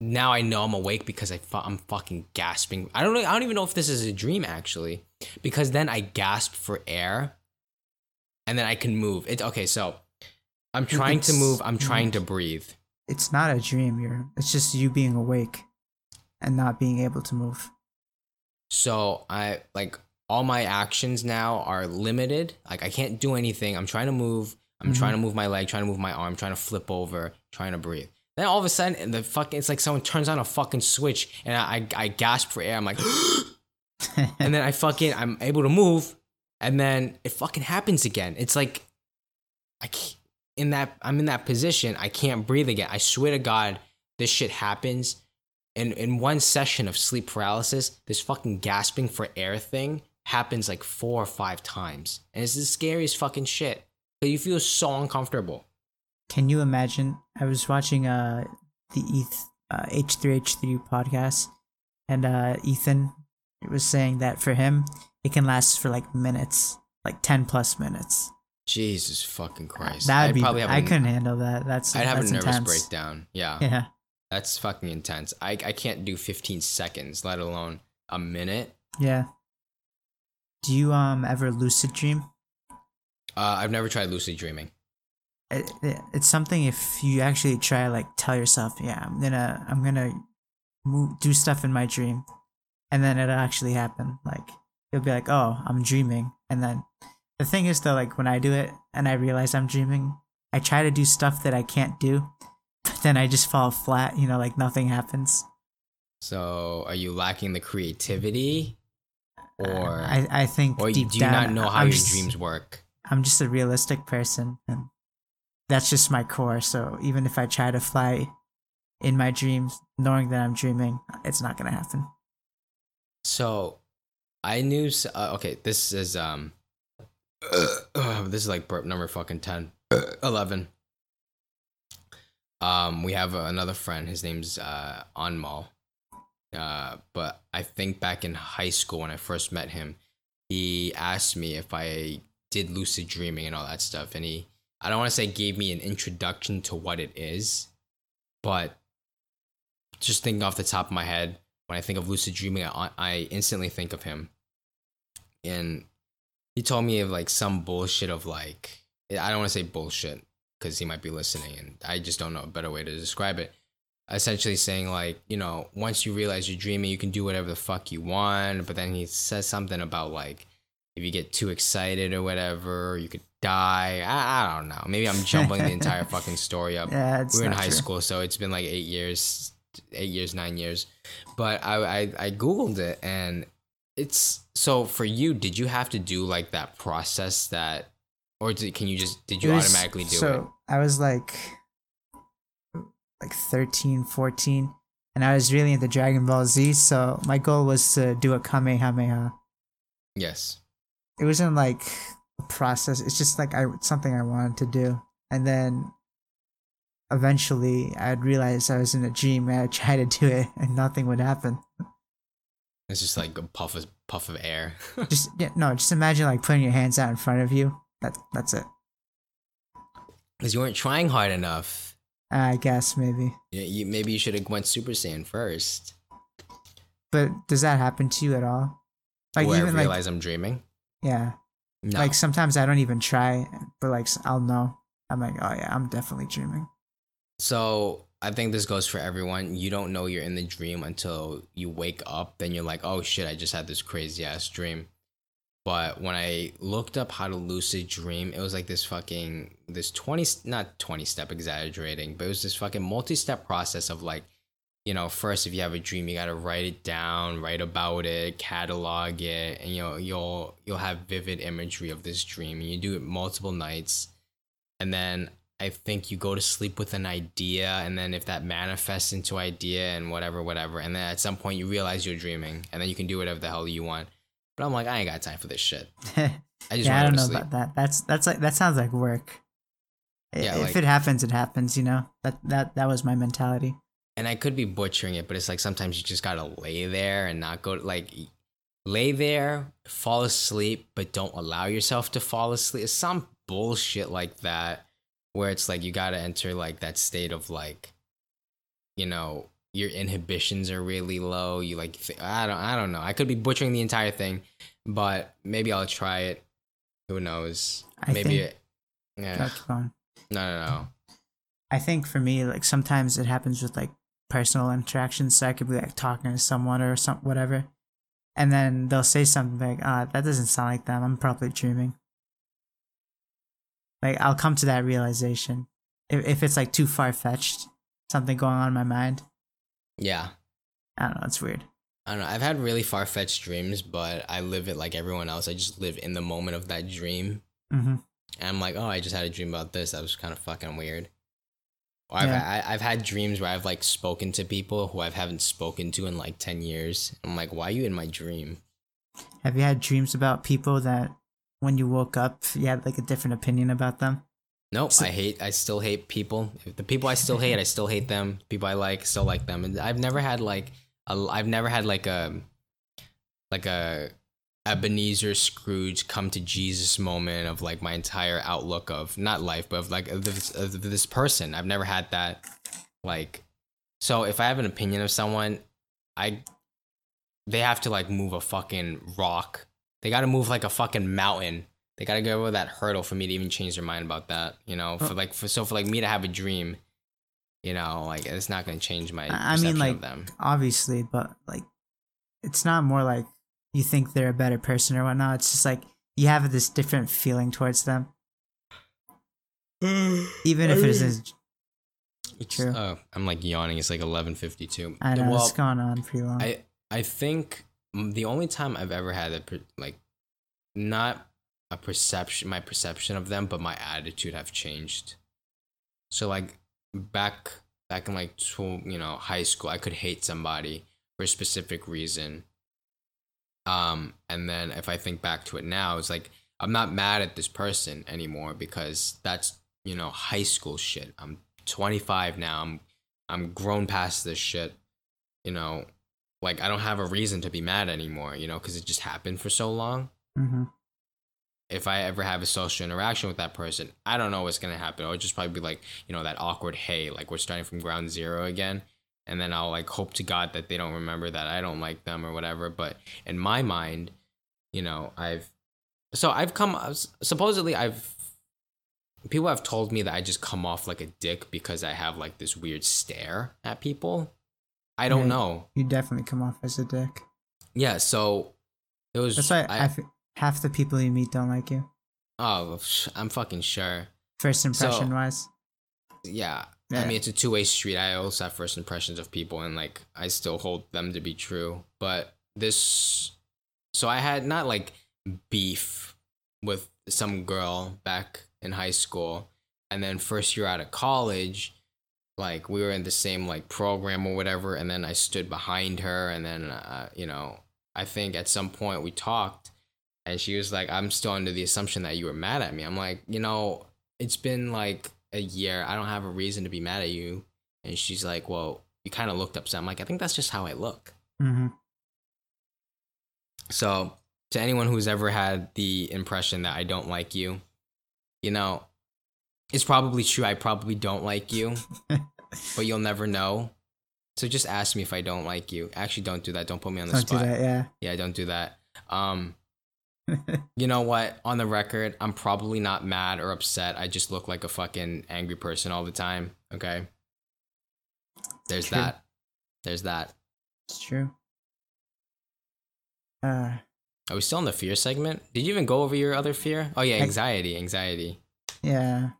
now I know I'm awake because I fu- I'm fucking gasping. I don't know I don't even know if this is a dream actually because then I gasp for air and then I can move. It's okay, so I'm trying to move, I'm trying mm. to breathe. It's not a dream. You're. It's just you being awake, and not being able to move. So I like all my actions now are limited. Like I can't do anything. I'm trying to move. I'm Mhm. trying to move my leg, trying to move my arm, trying to flip over, trying to breathe. Then all of a sudden, the fucking it's like someone turns on a fucking switch, and I I, I gasp for air. I'm like, and then I fucking I'm able to move, and then it fucking happens again. It's like I can't in that I'm in that position. I can't breathe again. I swear to God, this shit happens. And in one session of sleep paralysis, this fucking gasping for air thing happens like four or five times, and it's the scariest fucking shit. But you feel so uncomfortable. Can you imagine? I was watching uh the ETH uh, H3H3 podcast, and uh, Ethan was saying that for him, it can last for like minutes, like 10 plus minutes. Jesus fucking Christ! That'd I'd be, probably I couldn't handle that. That's I'd have that's a nervous intense. breakdown. Yeah, Yeah. That's fucking intense. I I can't do 15 seconds, let alone a minute. Yeah. Do you um ever lucid dream? Uh, I've never tried lucid dreaming. It, it, it's something if you actually try like tell yourself, yeah, I'm gonna I'm gonna move, do stuff in my dream, and then it'll actually happen. Like you'll be like, oh, I'm dreaming, and then the thing is though, like when I do it and I realize I'm dreaming, I try to do stuff that I can't do, but then I just fall flat. You know, like nothing happens. So, are you lacking the creativity, or I I think or deep do you down, not know how I'm your just- dreams work? I'm just a realistic person and that's just my core. So even if I try to fly in my dreams, knowing that I'm dreaming, it's not gonna happen. So, I knew. Uh, okay, this is um, this is like burp number fucking 10, 11. Um, we have another friend. His name's uh Anmal. Uh, but I think back in high school when I first met him, he asked me if I did lucid dreaming and all that stuff, and he I don't want to say gave me an introduction to what it is, but just thinking off the top of my head, when I think of lucid dreaming, I, I instantly think of him. And he told me of like some bullshit of like, I don't want to say bullshit because he might be listening and I just don't know a better way to describe it. Essentially saying like, you know, once you realize you're dreaming, you can do whatever the fuck you want. But then he says something about like, if you get too excited or whatever, you could die. I, I don't know. Maybe I'm jumbling the entire fucking story up Yeah, we were in high true. school, so it's been like eight years, eight years, nine years. But I, I, I googled it, and it's so for you. Did you have to do like that process that, or did, can you just did you was- automatically do it? so I was like like 13, 14, and I was really into Dragon Ball Z, so my goal was to do a Kamehameha. Yes. It wasn't like a process, it's just like I something I wanted to do. And then eventually I'd realize I was in a dream and I'd try to do it and nothing would happen. It's just like a puff of puff of air. Just yeah, no, just imagine like putting your hands out in front of you. That that's it. Because you weren't trying hard enough. I guess maybe. You, you, maybe you should have went Super Saiyan first. But does that happen to you at all? Like Where I even like realize I'm dreaming. yeah, No. like sometimes I don't even try, but like I'll know. I'm like, oh yeah, I'm definitely dreaming. So I think this goes for everyone. You don't know you're in the dream until you wake up. Then you're like, oh shit, I just had this crazy ass dream. But when I looked up how to lucid dream, it was like this fucking this twenty not twenty step exaggerating, but it was this fucking multi step process of like, you know, first if you have a dream, you gotta write it down, write about it, catalog it, and you know you'll you'll have vivid imagery of this dream, and you do it multiple nights, and then I think you go to sleep with an idea, and then if that manifests into idea and whatever, whatever, and then at some point you realize you're dreaming, and then you can do whatever the hell you want. But I'm like, I ain't got time for this shit. I just yeah, I want to go don't know sleep. about that. That's that's like that sounds like work. Yeah, if like- it happens, it happens. You know that that that was my mentality. and I could be butchering it, but it's like sometimes you just gotta lay there and not go like lay there, fall asleep, but don't allow yourself to fall asleep. It's some bullshit like that where it's like you gotta enter like that state of like, you know, your inhibitions are really low. You like th- I don't I don't know. I could be butchering the entire thing, but maybe I'll try it. Who knows? I maybe it. Yeah. No. No, no, no. I think for me, like sometimes it happens with like personal interactions. So I could be like talking to someone or some whatever, and then they'll say something like, "Ah, that doesn't sound like them. I'm probably dreaming." Like I'll come to that realization if if it's like too far fetched, something going on in my mind. Yeah. I don't know. It's weird. I don't know. I've had really far fetched dreams, but I live it like everyone else. I just live in the moment of that dream. Mm-hmm. And I'm like, oh, I just had a dream about this. That was kind of fucking weird. Or I've, Yeah. I, I've had dreams where I've like spoken to people who I haven't spoken to in like 10 years. I'm like, why are you in my dream? Have you had dreams about people that when you woke up you had like a different opinion about them? Nope, So- I hate, I still hate people. The people I still hate, I still hate them. People I like, still like them. And I've never had like, a, I've never had like a, like a Ebenezer Scrooge come to Jesus moment of like my entire outlook of not life, but of like of this, of this person. I've never had that. Like, so if I have an opinion of someone, I, they have to like move a fucking rock. They got to move like a fucking mountain. They got to get over that hurdle for me to even change their mind about that. You know, oh. for like for so for like me to have a dream, you know, like it's not gonna change my. I- mean, like, of them. Obviously, but like it's not more like you think they're a better person or whatnot. It's just like you have this different feeling towards them. Even if it isn't It's, True. Oh, I'm like yawning. It's like 11:52. I know Well, it's gone on pretty long. I I think the only time I've ever had a like not a perception my perception of them but my attitude have changed. So like back back in like tw- you know high school I could hate somebody for a specific reason. Um and then if I think back to it now it's like I'm not mad at this person anymore because that's you know high school shit. I'm 25 now. I'm I'm grown past this shit. You know, like I don't have a reason to be mad anymore, you know, because it just happened for so long. hmm If I ever have a social interaction with that person, I don't know what's gonna happen. It'll just probably be like, you know, that awkward hey, like we're starting from ground zero again. And then I'll like hope to God that they don't remember that I don't like them or whatever. But in my mind, you know, I've so I've come uh, supposedly I've people have told me that I just come off like a dick because I have like this weird stare at people. I don't Yeah. know. You definitely come off as a dick. Yeah, so it was. That's why I, I, half the people you meet don't like you. oh, I'm fucking sure. First impression So- wise. Yeah. Yeah. I mean, it's a two way street. I also have first impressions of people, and like I still hold them to be true. But this, so I had not like beef with some girl back in high school, and then first year out of college, like we were in the same like program or whatever, and then I stood behind her, and then uh, you know I think at some point we talked, and she was like, "I'm still under the assumption that you were mad at me." I'm like, you know, it's been like a year. I don't have a reason to be mad at you. And she's like, well, you kind of looked upset. I'm like, I think that's just how I look. hmm So, to anyone who's ever had the impression that I don't like you, you know, it's probably true. I probably don't like you, but you'll never know. So just ask me if I don't like you. Actually, don't do that. Don't put me on the Don't do spot. that. Yeah. Yeah, don't do that. Um, you know what? On the record, I'm probably not mad or upset. I just look like a fucking angry person all the time. Okay. There's True. that. There's that. It's true. Uh, Are we still in the fear segment? Did you even go over your other fear? Oh yeah, anxiety. Anxiety. yeah.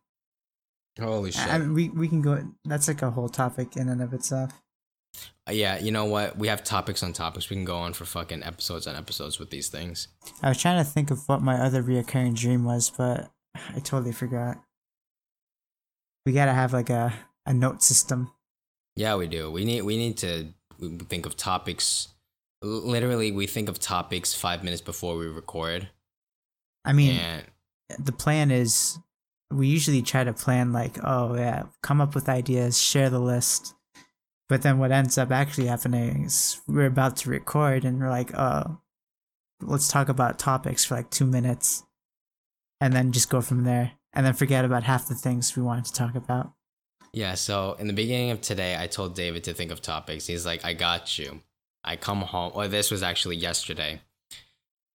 Holy shit. I, I mean, we we can go. That's like a whole topic in and of itself. Uh, yeah, you know what? We have topics on topics. We can go on for fucking episodes on episodes with these things. I was trying to think of what my other reoccurring dream was, but I totally forgot. We gotta have like a, a note system. Yeah, we do. We need we need to think of topics. Literally, we think of topics five minutes before we record. I mean, and the plan is we usually try to plan like, oh yeah, come up with ideas, share the list. But then what ends up actually happening is we're about to record and we're like, oh, let's talk about topics for like two minutes and then just go from there and then forget about half the things we wanted to talk about. Yeah, so in the beginning of today, I told David to think of topics. He's like, I got you. I come home. Well, this was actually yesterday.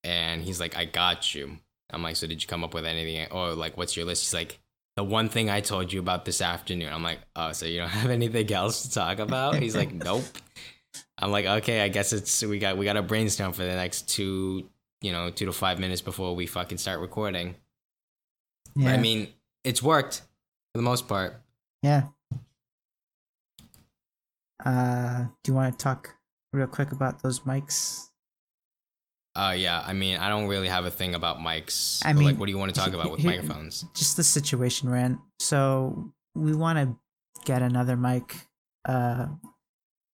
And he's like, I got you. I'm like, so did you come up with anything? Or like, what's your list? He's like, the one thing I told you about this afternoon. I'm like, oh, so you don't have anything else to talk about? He's like, nope. I'm like, okay, I guess it's we got we got to brainstorm for the next two, you know, two to five minutes before we fucking start recording. But, Yeah. I mean, it's worked for the most part. yeah. Uh, do you want to talk real quick about those mics? Uh, yeah. I mean, I don't really have a thing about mics. I mean, like, what do you want to talk about with microphones? Just the situation we're in. So we want to get another mic, uh,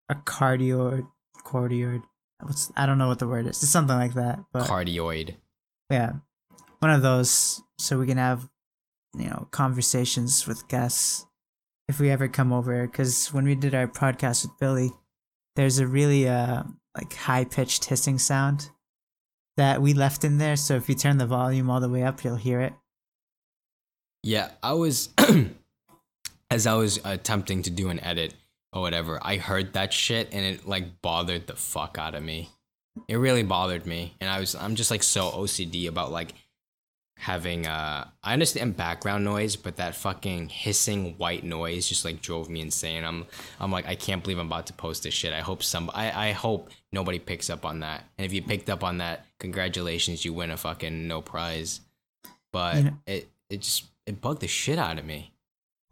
a cardioid, cardioid. What's I don't know what the word is. It's something like that. But Cardioid. yeah, one of those, so we can have, you know, conversations with guests if we ever come over. Because when we did our podcast with Billy, there's a really uh like high pitched hissing sound that we left in there. So if you turn the volume all the way up, you'll hear it. Yeah, I was as I was attempting to do an edit or whatever, I heard that shit and it like bothered the fuck out of me. It really bothered me, and I was I'm just like so OCD about like having uh I understand background noise, but that fucking hissing white noise just like drove me insane. I'm I'm like I can't believe I'm about to post this shit. I hope some I I hope nobody picks up on that. And if you picked up on that, congratulations, you win a fucking no prize. But know- it it just it bugged the shit out of me.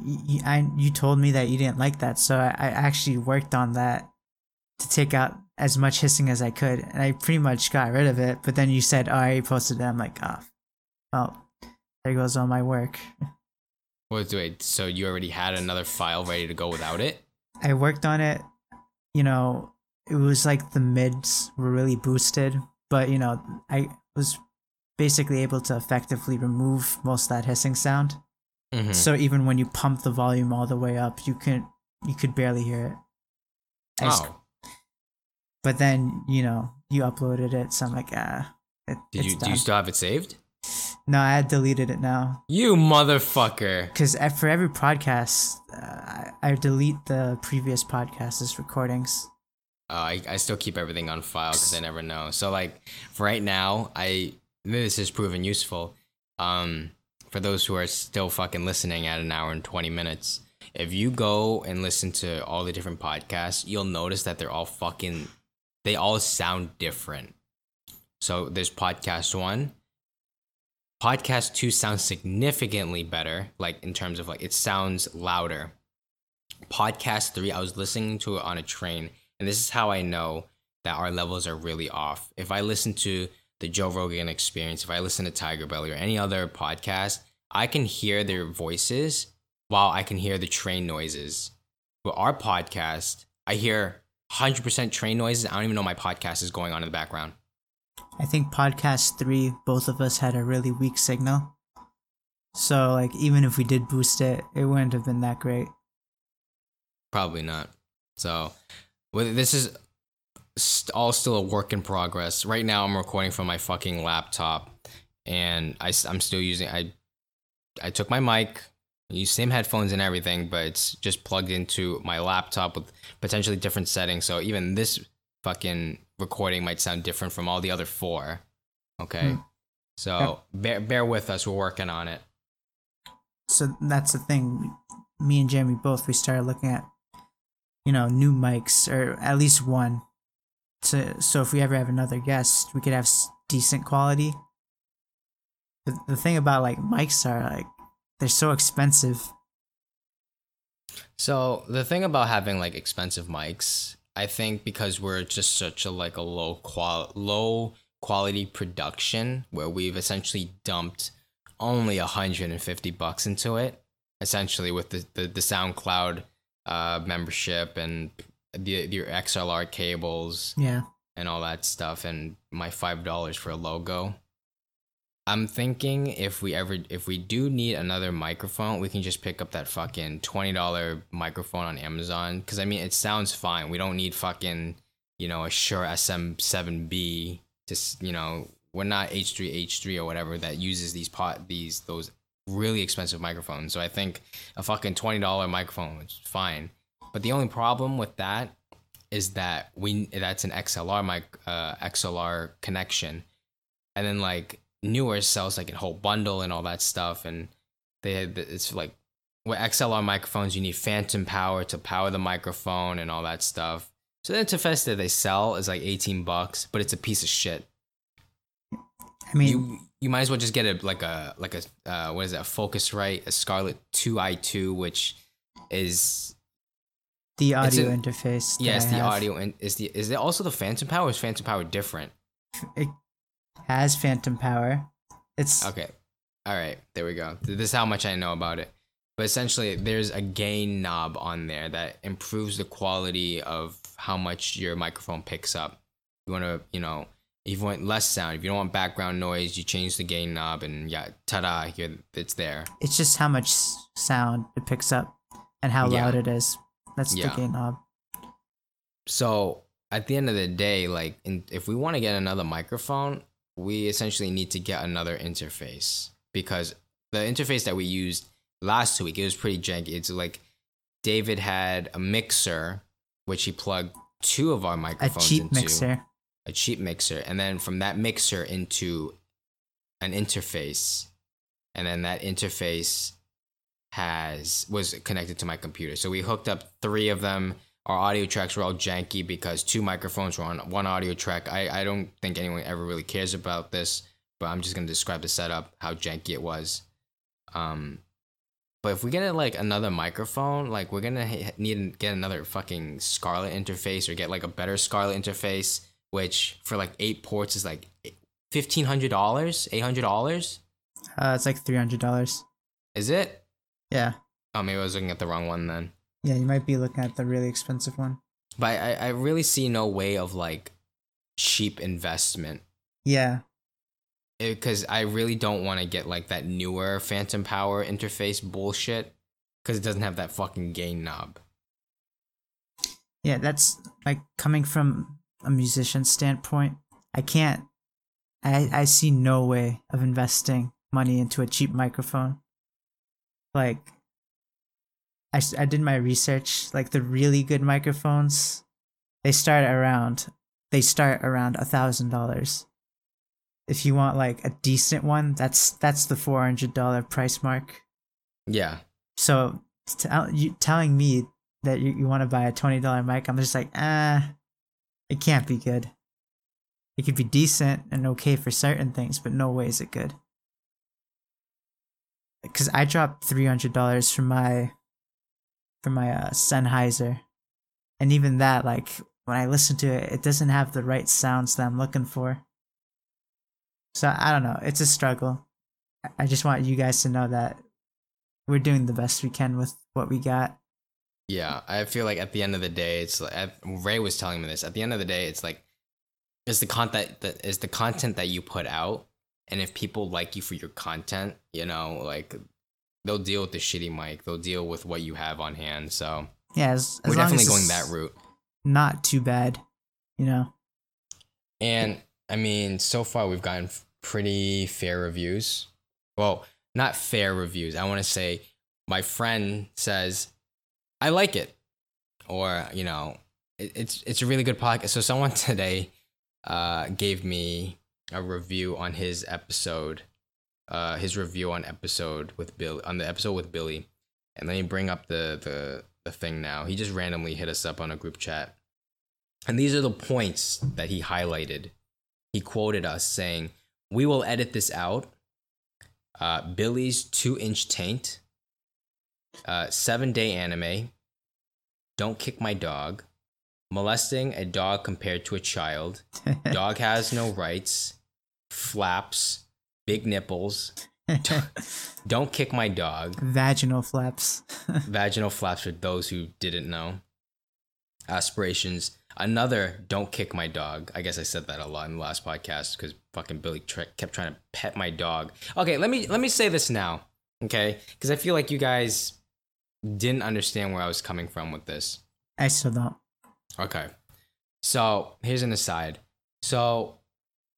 you, I, you told me that you didn't like that, so I, I actually worked on that to take out as much hissing as I could, and I pretty much got rid of it. But then you said, "Oh, I posted it." I'm like, "Oh, well, there goes all my work." Wait, wait. So you already had another file ready to go without it? I worked on it. You know, it was like the mids were really boosted, but you know, I was basically able to effectively remove most of that hissing sound. Mhm. So even when you pump the volume all the way up, you can you could barely hear it. I Oh, But then you know you uploaded it, so I'm like, ah, it, you do you still have it saved? No, I had deleted it now You motherfucker! because for every podcast, uh, I, I delete the previous podcast's recordings. Uh, I I still keep everything on file because I never know. So like for right now, I this has proven useful. Um, for those who are still fucking listening at an hour and twenty minutes, if you go and listen to all the different podcasts, you'll notice that they're all fucking, they all sound different. So there's podcast one. Podcast two sounds significantly better, like in terms of like it sounds louder. Podcast three, I was listening to it on a train, and this is how I know that our levels are really off. If I listen to the Joe Rogan experience, if I listen to Tiger Belly or any other podcast, I can hear their voices while I can hear the train noises. With our podcast, I hear 100% train noises. I don't even know my podcast is going on in the background. I think podcast three, both of us had a really weak signal. So like even if we did boost it, it wouldn't have been that great. Probably not. So, this is all still a work in progress. Right now, I'm recording from my fucking laptop, and I, am still using. I I took my mic, use same headphones and everything, but it's just plugged into my laptop with potentially different settings. So even this fucking recording might sound different from all the other four. Okay, Hmm. so Yep. bear bear with us. We're working on it. So that's the thing. Me and Jamie both we started looking at, you know, new mics or at least one. To so if we ever have another guest, we could have decent quality. The, the thing about like mics are like they're so expensive. So the thing about having like expensive mics, I think because we're just such a like a low qual low quality production where we've essentially dumped only 150 bucks into it, essentially with the the, the SoundCloud uh membership and the your XLR cables Yeah. and all that stuff and my five dollars for a logo. I'm thinking if we ever if we do need another microphone, we can just pick up that fucking twenty dollar microphone on Amazon. Cause I mean it sounds fine. We don't need fucking, you know, a Shure SM7B. Just you know, we're not H3H3 or whatever that uses these pot these those really expensive microphones. So I think a fucking twenty dollar microphone is fine. But the only problem with that is that we that's an XLR mic uh, XLR connection, and then like Neewer sells like a whole bundle and all that stuff, and they it's like with XLR microphones you need phantom power to power the microphone and all that stuff. So the interface that they sell is like eighteen bucks, but it's a piece of shit. I mean, You you might as well just get a like a like a uh, what is that? A Focusrite, a Scarlett Two i two, which is The audio in- interface. Yes, I the have. audio and is the is it also the phantom power? Is phantom power different? It has phantom power. It's Okay. All right. There we go. This is how much I know about it. But essentially, there's a gain knob on there that improves the quality of how much your microphone picks up. You want to, you know, if you want less sound, if you don't want background noise, you change the gain knob, and yeah, ta-da, here it's there. it's just how much sound it picks up and how Yeah. loud it is. That's Yeah. the gain knob. So at the end of the day, like, in, if we want to get another microphone, we essentially need to get another interface because the interface that we used last week it was pretty janky. It's like David had a mixer which he plugged two of our microphones A cheap into mixer. a cheap mixer, and then from that mixer into an interface, and then that interface has was connected to my computer. So we hooked up three of them. Our audio tracks were all janky because two microphones were on one audio track. I, I don't think anyone ever really cares about this, but I'm just gonna describe the setup, how janky it was. Um, but if we get like another microphone, like we're gonna ha- need to get another fucking Scarlett interface or get like a better Scarlett interface, which for like eight ports is like fifteen hundred dollars, eight hundred dollars. Uh, it's like three hundred dollars. Is it? Yeah, Oh, maybe I was looking at the wrong one then. Yeah. You might be looking at the really expensive one. But I, I really see no way of like cheap investment Yeah, eh, because I really don't want to get like that Neewer Phantom Power interface bullshit because it doesn't have that fucking gain knob. yeah. That's like coming from a musician standpoint. I can't. I I see no way of investing money into a cheap microphone. Like, I I did my research. Like the really good microphones, they start around they start around a thousand dollars. If you want like a decent one, that's that's the four hundred dollar price mark. Yeah, So tell, you telling me that you, you want to buy a twenty dollar mic, I'm just like, ah, it can't be good. It could be decent and okay for certain things, but no way is it good. Because I dropped three hundred dollars for my for my uh, Sennheiser, and even that, like when I listen to it, it doesn't have the right sounds that I'm looking for. So I don't know. It's a struggle. I- just want you guys to know that we're doing the best we can with what we got. yeah. I feel like at the end of the day, it's like Ray was telling me this. At the end of the day, it's like it's the content that is the content that you put out, and if people like you for your content, you know, like they'll deal with the shitty mic, they'll deal with what you have on hand. So Yeah, as, as we're definitely going that route. Not too bad, you know. And I mean, so far we've gotten pretty fair reviews. Well, not fair reviews. I want to say my friend says, I like it. Or, you know, it, it's it's a really good podcast. So someone today uh, gave me a review on his episode, uh, his review on episode with Bill on the episode with Billy. And let me bring up the the the thing now. He just randomly hit us up on a group chat. And these are the points that he highlighted. He quoted us saying, We will edit this out. Uh, Billy's two inch taint, uh, seven day anime, don't kick my dog, molesting a dog compared to a child, dog has no rights, flaps, big nipples, don't kick my dog, Vaginal flaps. vaginal flaps for those who didn't know. Aspirations. Another don't kick my dog. I guess I said that a lot in the last podcast because fucking Billy tre- kept trying to pet my dog. Okay, let me let me say this now, okay? Because I feel like you guys didn't understand where I was coming from with this. I still don't. Okay. So here's an aside. So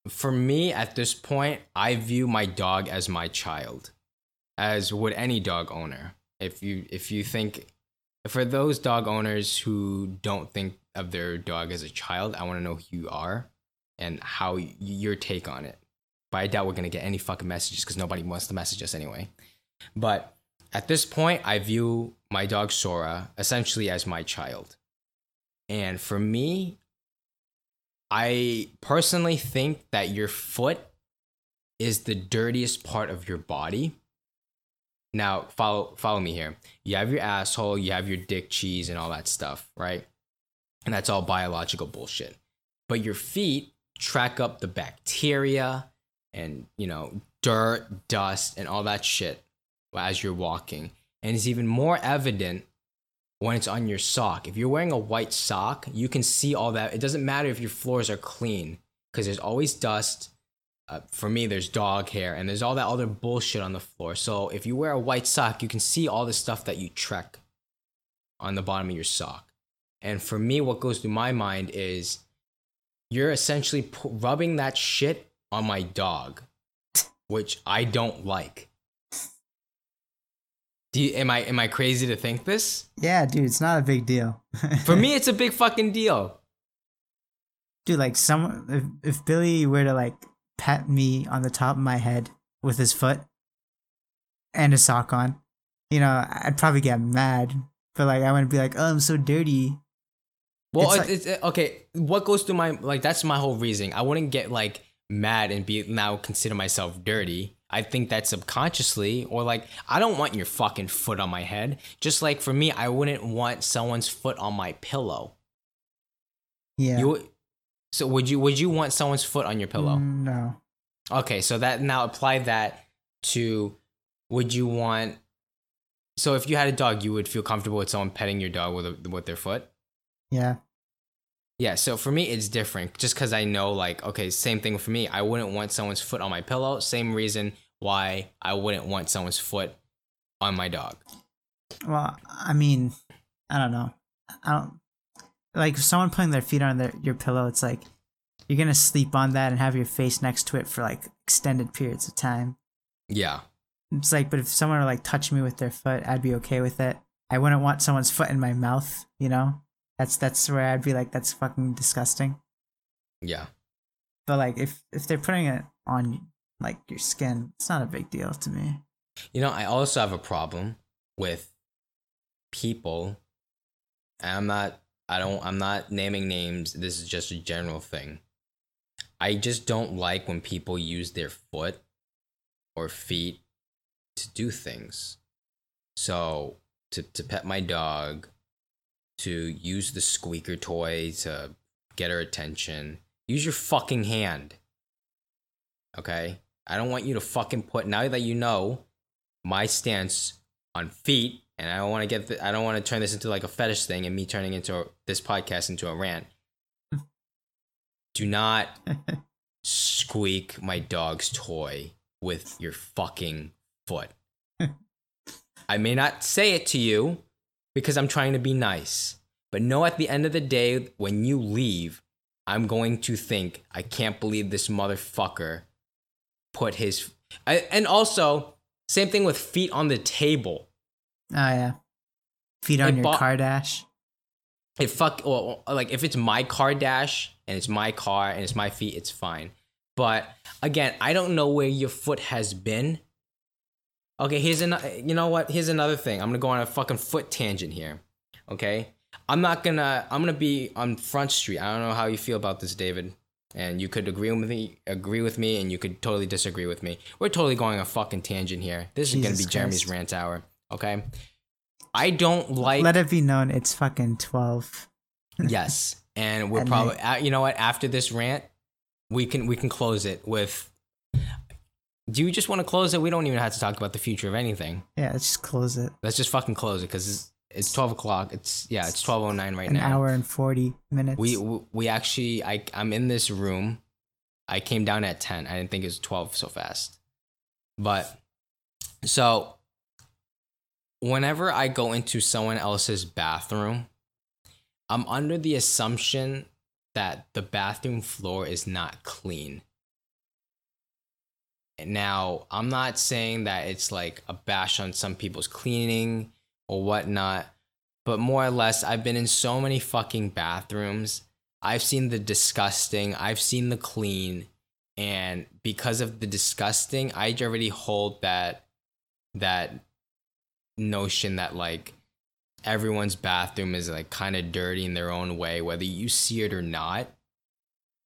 for me at this point, I view my dog as my child, as would any dog owner. If you if you think for those dog owners who don't think of their dog as a child, I want to know who you are and how your take on it. But I doubt we're gonna get any fucking messages because nobody wants to message us anyway. But at this point, I view my dog Sora essentially as my child. And for me, I personally think that your foot is the dirtiest part of your body. now follow follow me here. You have your asshole, you have your dick cheese and all that stuff, right? And that's all biological bullshit. But your feet track up the bacteria and, you know, dirt, dust, and all that shit as you're walking. And it's even more evident when it's on your sock. If you're wearing a white sock, you can see all that. It doesn't matter if your floors are clean because there's always dust. Uh, for me, there's dog hair and there's all that other bullshit on the floor. So if you wear a white sock, you can see all the stuff that you trek on the bottom of your sock. And for me, what goes through my mind is you're essentially pu- rubbing that shit on my dog, which I don't like. Do you, am I am I crazy to think this? Yeah, dude, it's not a big deal. For me, it's a big fucking deal. dude, like some if, if Billy were to like pat me on the top of my head with his foot and a sock on, you know, I'd probably get mad. But like I wouldn't be like, oh, I'm so dirty. Well, It's it's, it's, okay. What goes through my like? That's my whole reasoning. I wouldn't get like mad and be now consider myself dirty. I think that subconsciously, or like, I don't want your fucking foot on my head. Just like for me, I wouldn't want someone's foot on my pillow. Yeah. You, so would you? Would you want someone's foot on your pillow? Mm, No. Okay, so that now apply that to would you want so if you had a dog, you would feel comfortable with someone petting your dog with a, with their foot? Yeah. Yeah, so for me it's different just cuz I know like okay, same thing for me. I wouldn't want someone's foot on my pillow, same reason why I wouldn't want someone's foot on my dog. Well, I mean, I don't know. I don't like someone putting their feet on their your pillow. It's like you're gonna sleep on that and have your face next to it for like extended periods of time. Yeah. It's like, but if someone were like touch me with their foot, I'd be okay with it. I wouldn't want someone's foot in my mouth. You know, that's that's where I'd be like, that's fucking disgusting. Yeah. But like, if if they're putting it on like your skin, it's not a big deal to me. You know, I also have a problem with people. and I'm not I don't I'm not naming names. This is just a general thing. I just don't like when people use their foot or feet to do things. So, to to pet my dog, to use the squeaker toy to get her attention, use your fucking hand. Okay? I don't want you to fucking put now that you know my stance on feet and I don't want to get the, I don't want to turn this into like a fetish thing and me turning into a, this podcast into a rant. Do not squeak my dog's toy with your fucking foot. I may not say it to you because I'm trying to be nice, but know at the end of the day when you leave, I'm going to think I can't believe this motherfucker put his I, and also same thing with feet on the table. Oh yeah, feet on It your bo- car dash. If fuck well, like if it's my car dash and it's my car and it's my feet, it's fine. But again, I don't know where your foot has been. Okay, here's another. You know what? Here's another thing. I'm gonna go on a fucking foot tangent here. Okay, I'm not gonna. I'm gonna be on Front Street. I don't know how you feel about this, David. And you could agree with me, agree with me, and you could totally disagree with me. We're totally going on a fucking tangent here. This is gonna Jesus be Jeremy's rant hour. Okay. I don't like. Let it be known it's fucking twelve. Yes, and we're probably uh, you know what after this rant, we can we can close it with. Do you just want to close it? We don't even have to talk about the future of anything. Yeah, let's just close it. Let's just fucking close it because it's, it's twelve o'clock. It's yeah, it's twelve oh nine right An now. An hour and forty minutes. We we- we actually I I'm in this room. I came down at ten. I didn't think it was twelve so fast, but so whenever I go into someone else's bathroom, I'm under the assumption that the bathroom floor is not clean. Now, I'm not saying that it's like a bash on some people's cleaning or whatnot, but more or less, I've been in so many fucking bathrooms. I've seen the disgusting, I've seen the clean, and because of the disgusting, I already hold that that notion that like everyone's bathroom is like kind of dirty in their own way, whether you see it or not.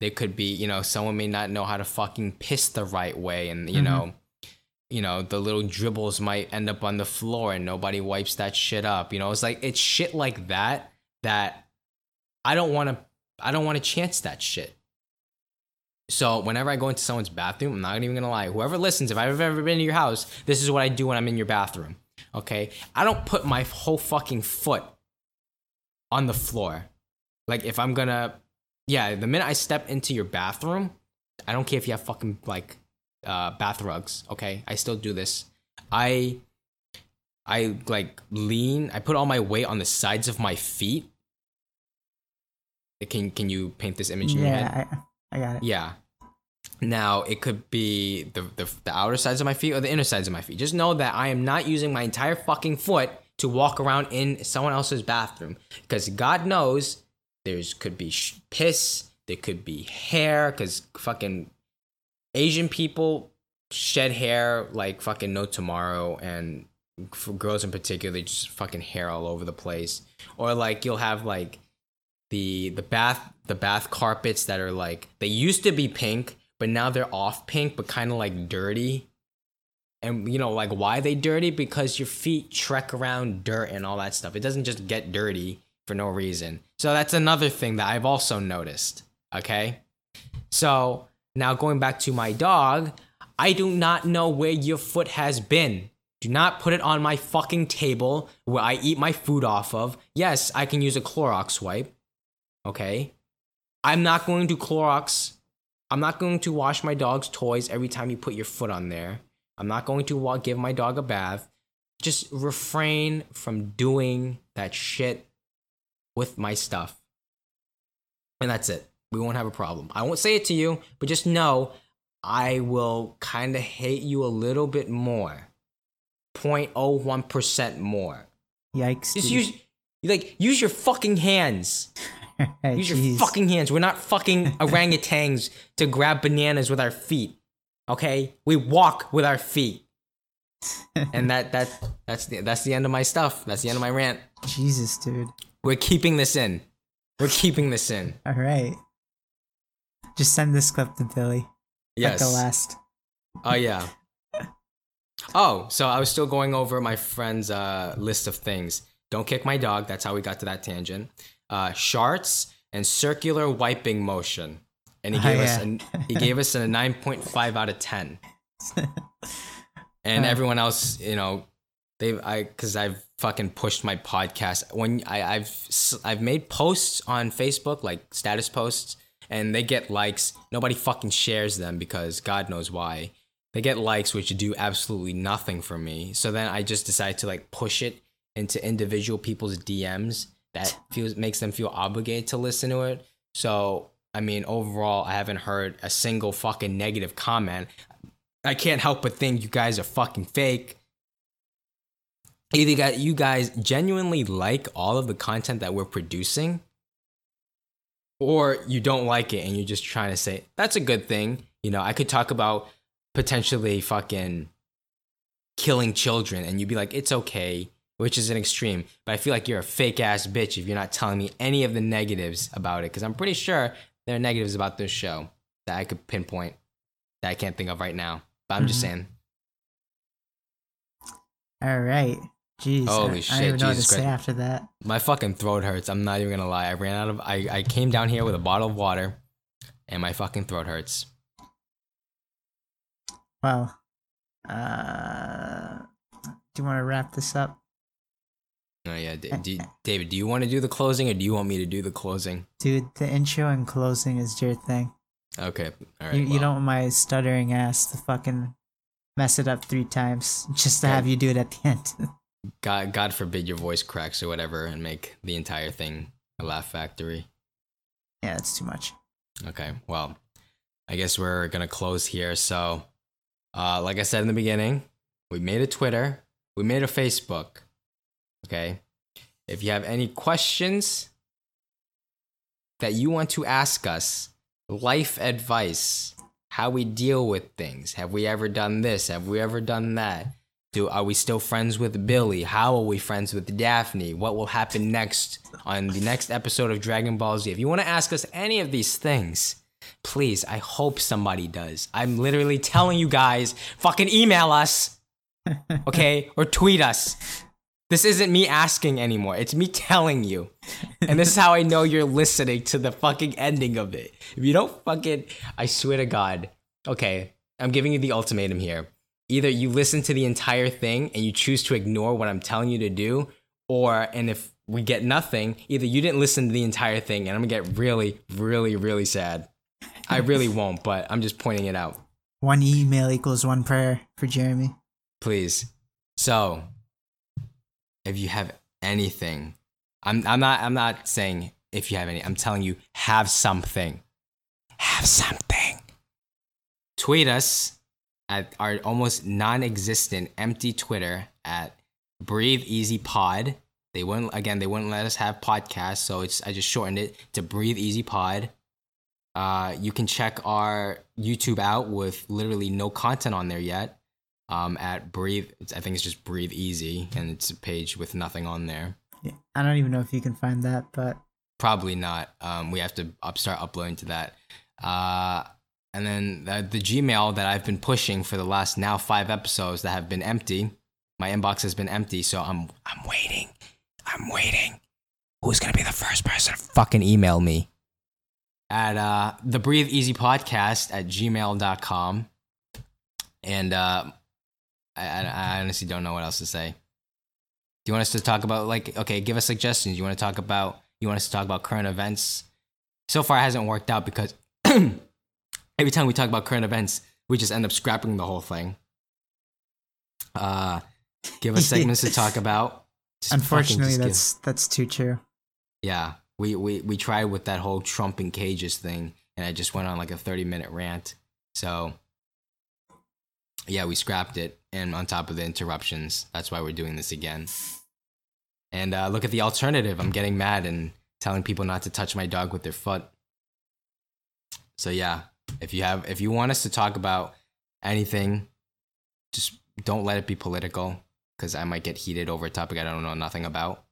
They could be, you know, someone may not know how to fucking piss the right way, and you Mhm. know, you know, the little dribbles might end up on the floor and nobody wipes that shit up. You know, it's like it's shit like that that I don't want to I don't want to chance that shit. So whenever I go into someone's bathroom, I'm not even gonna lie. Whoever listens, if I've ever been to your house, this is what I do when I'm in your bathroom. Okay, I don't put my whole fucking foot on the floor. Like if I'm gonna, yeah, the minute I step into your bathroom, I don't care if you have fucking like uh, bath rugs. Okay, I still do this. I I like lean. I put all my weight on the sides of my feet. Can can you paint this image in your head? Yeah, I, I got it. Yeah. Now it could be the, the the outer sides of my feet or the inner sides of my feet. Just know that I am not using my entire fucking foot to walk around in someone else's bathroom because God knows there's could be sh- piss, there could be hair because fucking Asian people shed hair like fucking no tomorrow and for girls in particular just fucking hair all over the place. Or like you'll have like the the bath the bath carpets that are like they used to be pink but now they're off pink but kind of like dirty. And you know like why they dirty? Because your feet trek around dirt and all that stuff. It doesn't just get dirty for no reason so that's another thing that i've also noticed okay? So now going back to my dog i do not know where your foot has been. Do not put it on my fucking table where i eat my food off of. Yes i can use a clorox wipe okay? I'm not going to clorox i'm not going to wash my dog's toys every time you put your foot on there. I'm not going to give my dog a bath. Just refrain from doing that shit with my stuff and that's it we won't have a problem i won't say it to you but just know i will kind of hate you a little bit more 0.01% more Yikes. just dude. use like use your fucking hands Use your jeez. fucking hands. We're not fucking orangutans to grab bananas with our feet. Okay? We walk with our feet. and that that that's the that's the end of my stuff. That's the end of my rant. Jesus, dude. We're keeping this in. We're keeping this in. All right. Just send this clip to Billy. Yes. Like the last. Oh yeah. Oh, so I was still going over my friend's uh, list of things. Don't kick my dog. That's how we got to that tangent. Uh, sharts and circular wiping motion, and he Oh, gave us yeah. a, he gave us a nine point five out of ten. And Uh. everyone else, you know, they I because I've fucking pushed my podcast when I I've I've made posts on Facebook like status posts and they get likes. Nobody fucking shares them because God knows why. They get likes which do absolutely nothing for me. So then I just decide to like push it into individual people's DMs that feels makes them feel obligated to listen to it. So I mean, overall, I haven't heard a single fucking negative comment. I can't help but think you guys are fucking fake. Either you guys, you guys genuinely like all of the content that we're producing, or you don't like it and you're just trying to say that's a good thing. You know, I could talk about potentially fucking killing children, and you'd be like, it's okay, which is an extreme. But I feel like you're a fake ass bitch if you're not telling me any of the negatives about it, because I'm pretty sure there are negatives about this show that I could pinpoint that I can't think of right now. But I'm just Mhm. saying. All right. Jeez. I- Holy I, don't shit, even know what to Jesus say after that. My fucking throat hurts. I'm not even gonna lie. I ran out of. I, I came down here with a bottle of water, and my fucking throat hurts. Well, uh, do you want to wrap this up? Oh yeah, D- D- David. Do you want to do the closing, or do you want me to do the closing? Dude, the intro and closing is your thing. Okay, all right. you, you don't want my stuttering ass to fucking mess it up three times just to Okay. have you do it at the end. God, God forbid your voice cracks or whatever, and make the entire thing a laugh factory. yeah, that's too much. Okay, well, I guess we're gonna close here. So, uh, like I said in the beginning, we made a Twitter, we made a Facebook. Okay, if you have any questions that you want to ask us, life advice, how we deal with things, have we ever done this? Have we ever done that? Do are we still friends with Billy? How are we friends with Daphne? What will happen next on the next episode of Dragon Ball Z? If you want to ask us any of these things, Please, I hope somebody does. I'm literally telling you guys, fucking email us, okay, or tweet us. This isn't me asking anymore. It's me telling you. And this is how I know you're listening to the fucking ending of it. If you don't fucking, I swear to God. Okay, I'm giving you the ultimatum here. Either you listen to the entire thing and you choose to ignore what I'm telling you to do, or, and if we get nothing, either you didn't listen to the entire thing and I'm gonna get really, really, really sad. I really won't, but I'm just pointing it out. One email equals one prayer for Jeremy. Please. So, if you have anything, I'm I'm not I'm not saying if you have any. I'm telling you have something. Have something. Tweet us at our almost non-existent empty Twitter at Breathe Easy Pod. They wouldn't again. They wouldn't let us have podcasts, so it's I just shortened it to Breathe Easy Pod. Uh, you can check our YouTube out with literally no content on there yet. Um, at Breathe, I think it's just Breathe Easy, and it's a page with nothing on there. Yeah, I don't even know if you can find that, but Probably not. Um, we have to up, start uploading to that. Uh, and then the, the Gmail that I've been pushing for the last now five episodes that have been empty. My inbox has been empty, so I'm I'm waiting. I'm waiting. Who's gonna be the first person to fucking email me? At uh, the Breathe Easy Podcast at gmail.com. And uh, I, I, honestly don't know what else to say. Do you want us to talk about like okay, give us suggestions. You want to talk about you want us to talk about current events? So far it hasn't worked out because every time we talk about current events, we just end up scrapping the whole thing. Uh give us segments to talk about. Just unfortunately, just give- that's that's too true. yeah, we, we we tried with that whole Trump and cages thing, and I just went on like a thirty minute rant. So yeah, we scrapped it, and on top of the interruptions, that's why we're doing this again. And uh, look at the alternative. I'm getting mad and telling people not to touch my dog with their foot. So yeah, if you have if you want us to talk about anything, just don't let it be political because I might get heated over a topic I don't know nothing about.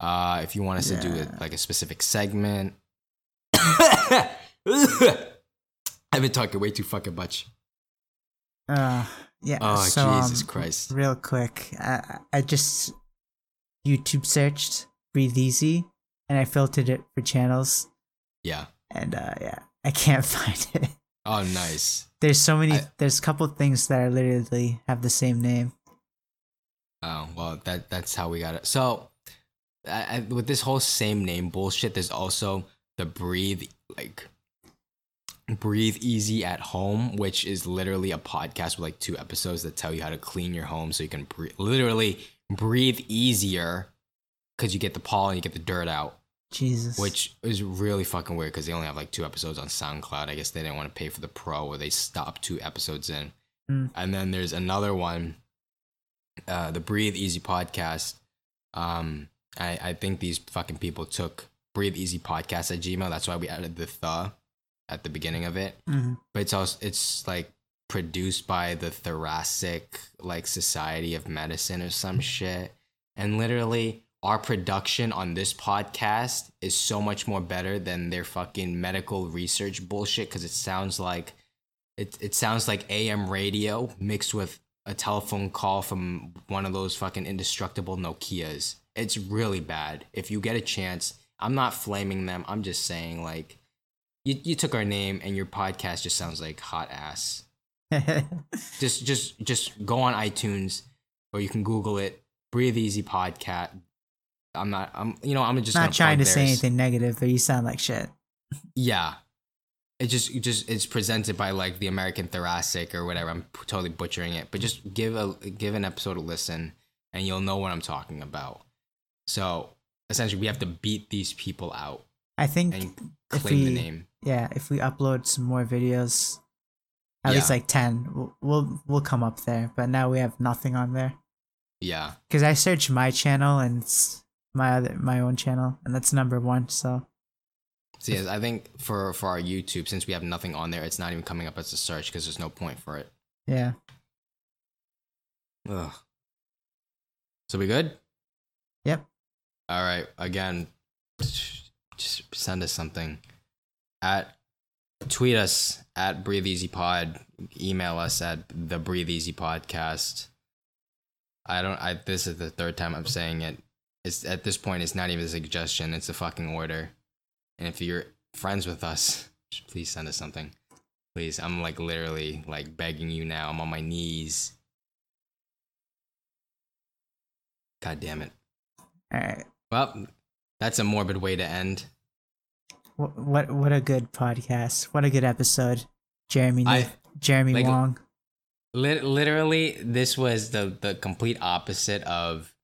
Uh, if you want us to do Yeah. it like a specific segment, I've been talking way too fucking much. Uh, yeah. Oh so, Jesus um, Christ! Real quick, I I just YouTube searched "Breathe Easy" and I filtered it for channels, Yeah. and uh, yeah, I can't find it. Oh, nice. There's so many. I- there's a couple things that are literally have the same name. Oh well, that that's how we got it. So, I, I, with this whole same name bullshit, there's also the breathe like breathe easy at home, which is literally a podcast with like two episodes that tell you how to clean your home so you can breathe, literally breathe easier because you get the pollen, you get the dirt out, Jesus. which is really fucking weird because they only have like two episodes on SoundCloud. I guess they didn't want to pay for the pro, or they stopped two episodes in. Mm. And then there's another one, uh, the Breathe Easy podcast. Um, I, I think these fucking people took Breathe Easy podcast at Gmail. That's why we added the the at the beginning of it. Mhm. But it's also it's like produced by the Thoracic like Society of Medicine or some shit. And literally our production on this podcast is so much more better than their fucking medical research bullshit because it sounds like it, it sounds like AM radio mixed with a telephone call from one of those fucking indestructible Nokias. It's really bad. If you get a chance, I'm not flaming them. I'm just saying like you, you took our name and your podcast just sounds like hot ass. Just just just go on iTunes or you can Google it. Breathe Easy Podcast. I'm not. I'm. You know. I'm just Not trying to plug say anything negative, but you sound like shit. Yeah. It just it just it's presented by like the American Thoracic or whatever. I'm totally butchering it, but just give a give an episode a listen, and you'll know what I'm talking about. So essentially, we have to beat these people out I think and claim the name. yeah, if we upload some more videos, at least like ten, we'll, we'll we'll come up there. But now we have nothing on there Yeah. because I searched my channel and it's my other my own channel, and that's number one. So See, I think for for our YouTube, since we have nothing on there, it's not even coming up as a search because there's no point for it. yeah, Ugh. So we good? Yep. All right. Again, just send us something at tweet us at Breathe Easy Pod. Email us at the Breathe Easy Podcast. I don't. I this is the third time I'm saying it. It's at this point. It's not even a suggestion. It's a fucking order. And if you're friends with us, please send us something. Please, I'm like literally like begging you now. I'm on my knees. God damn it. All right. Well, that's a morbid way to end. What what what a good podcast. What a good episode. Jeremy I- Jeremy like- Wong. Lit- literally, this was the the complete opposite of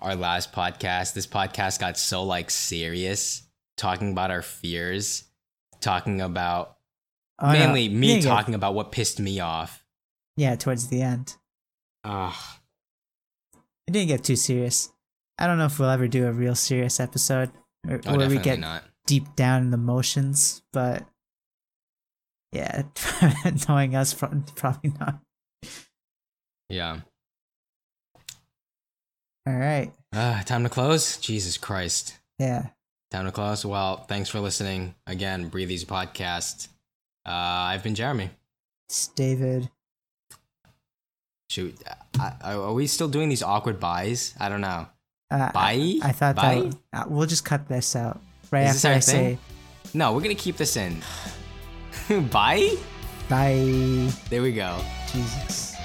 our last podcast. This podcast got so like serious, talking about our fears, talking about Oh, mainly we me get- talking about what pissed me off. yeah, towards the end. Ah, It didn't get too serious. I don't know if we'll ever do a real serious episode or, oh, where we get not. deep down in the motions, but yeah, knowing us, probably not. Yeah. All right. Ah, time to close. Jesus Christ. Yeah. Time to close. Well, thanks for listening again. Breathe Easy podcast. Uh, I've been Jeremy. It's David. Shoot, I, I, are we still doing these awkward buys? I don't know. Uh, Bye. I, I thought Bye? that uh, we'll just cut this out right Is this after I thing? say No, we're gonna keep this in. Bye. bye. There we go. Jesus.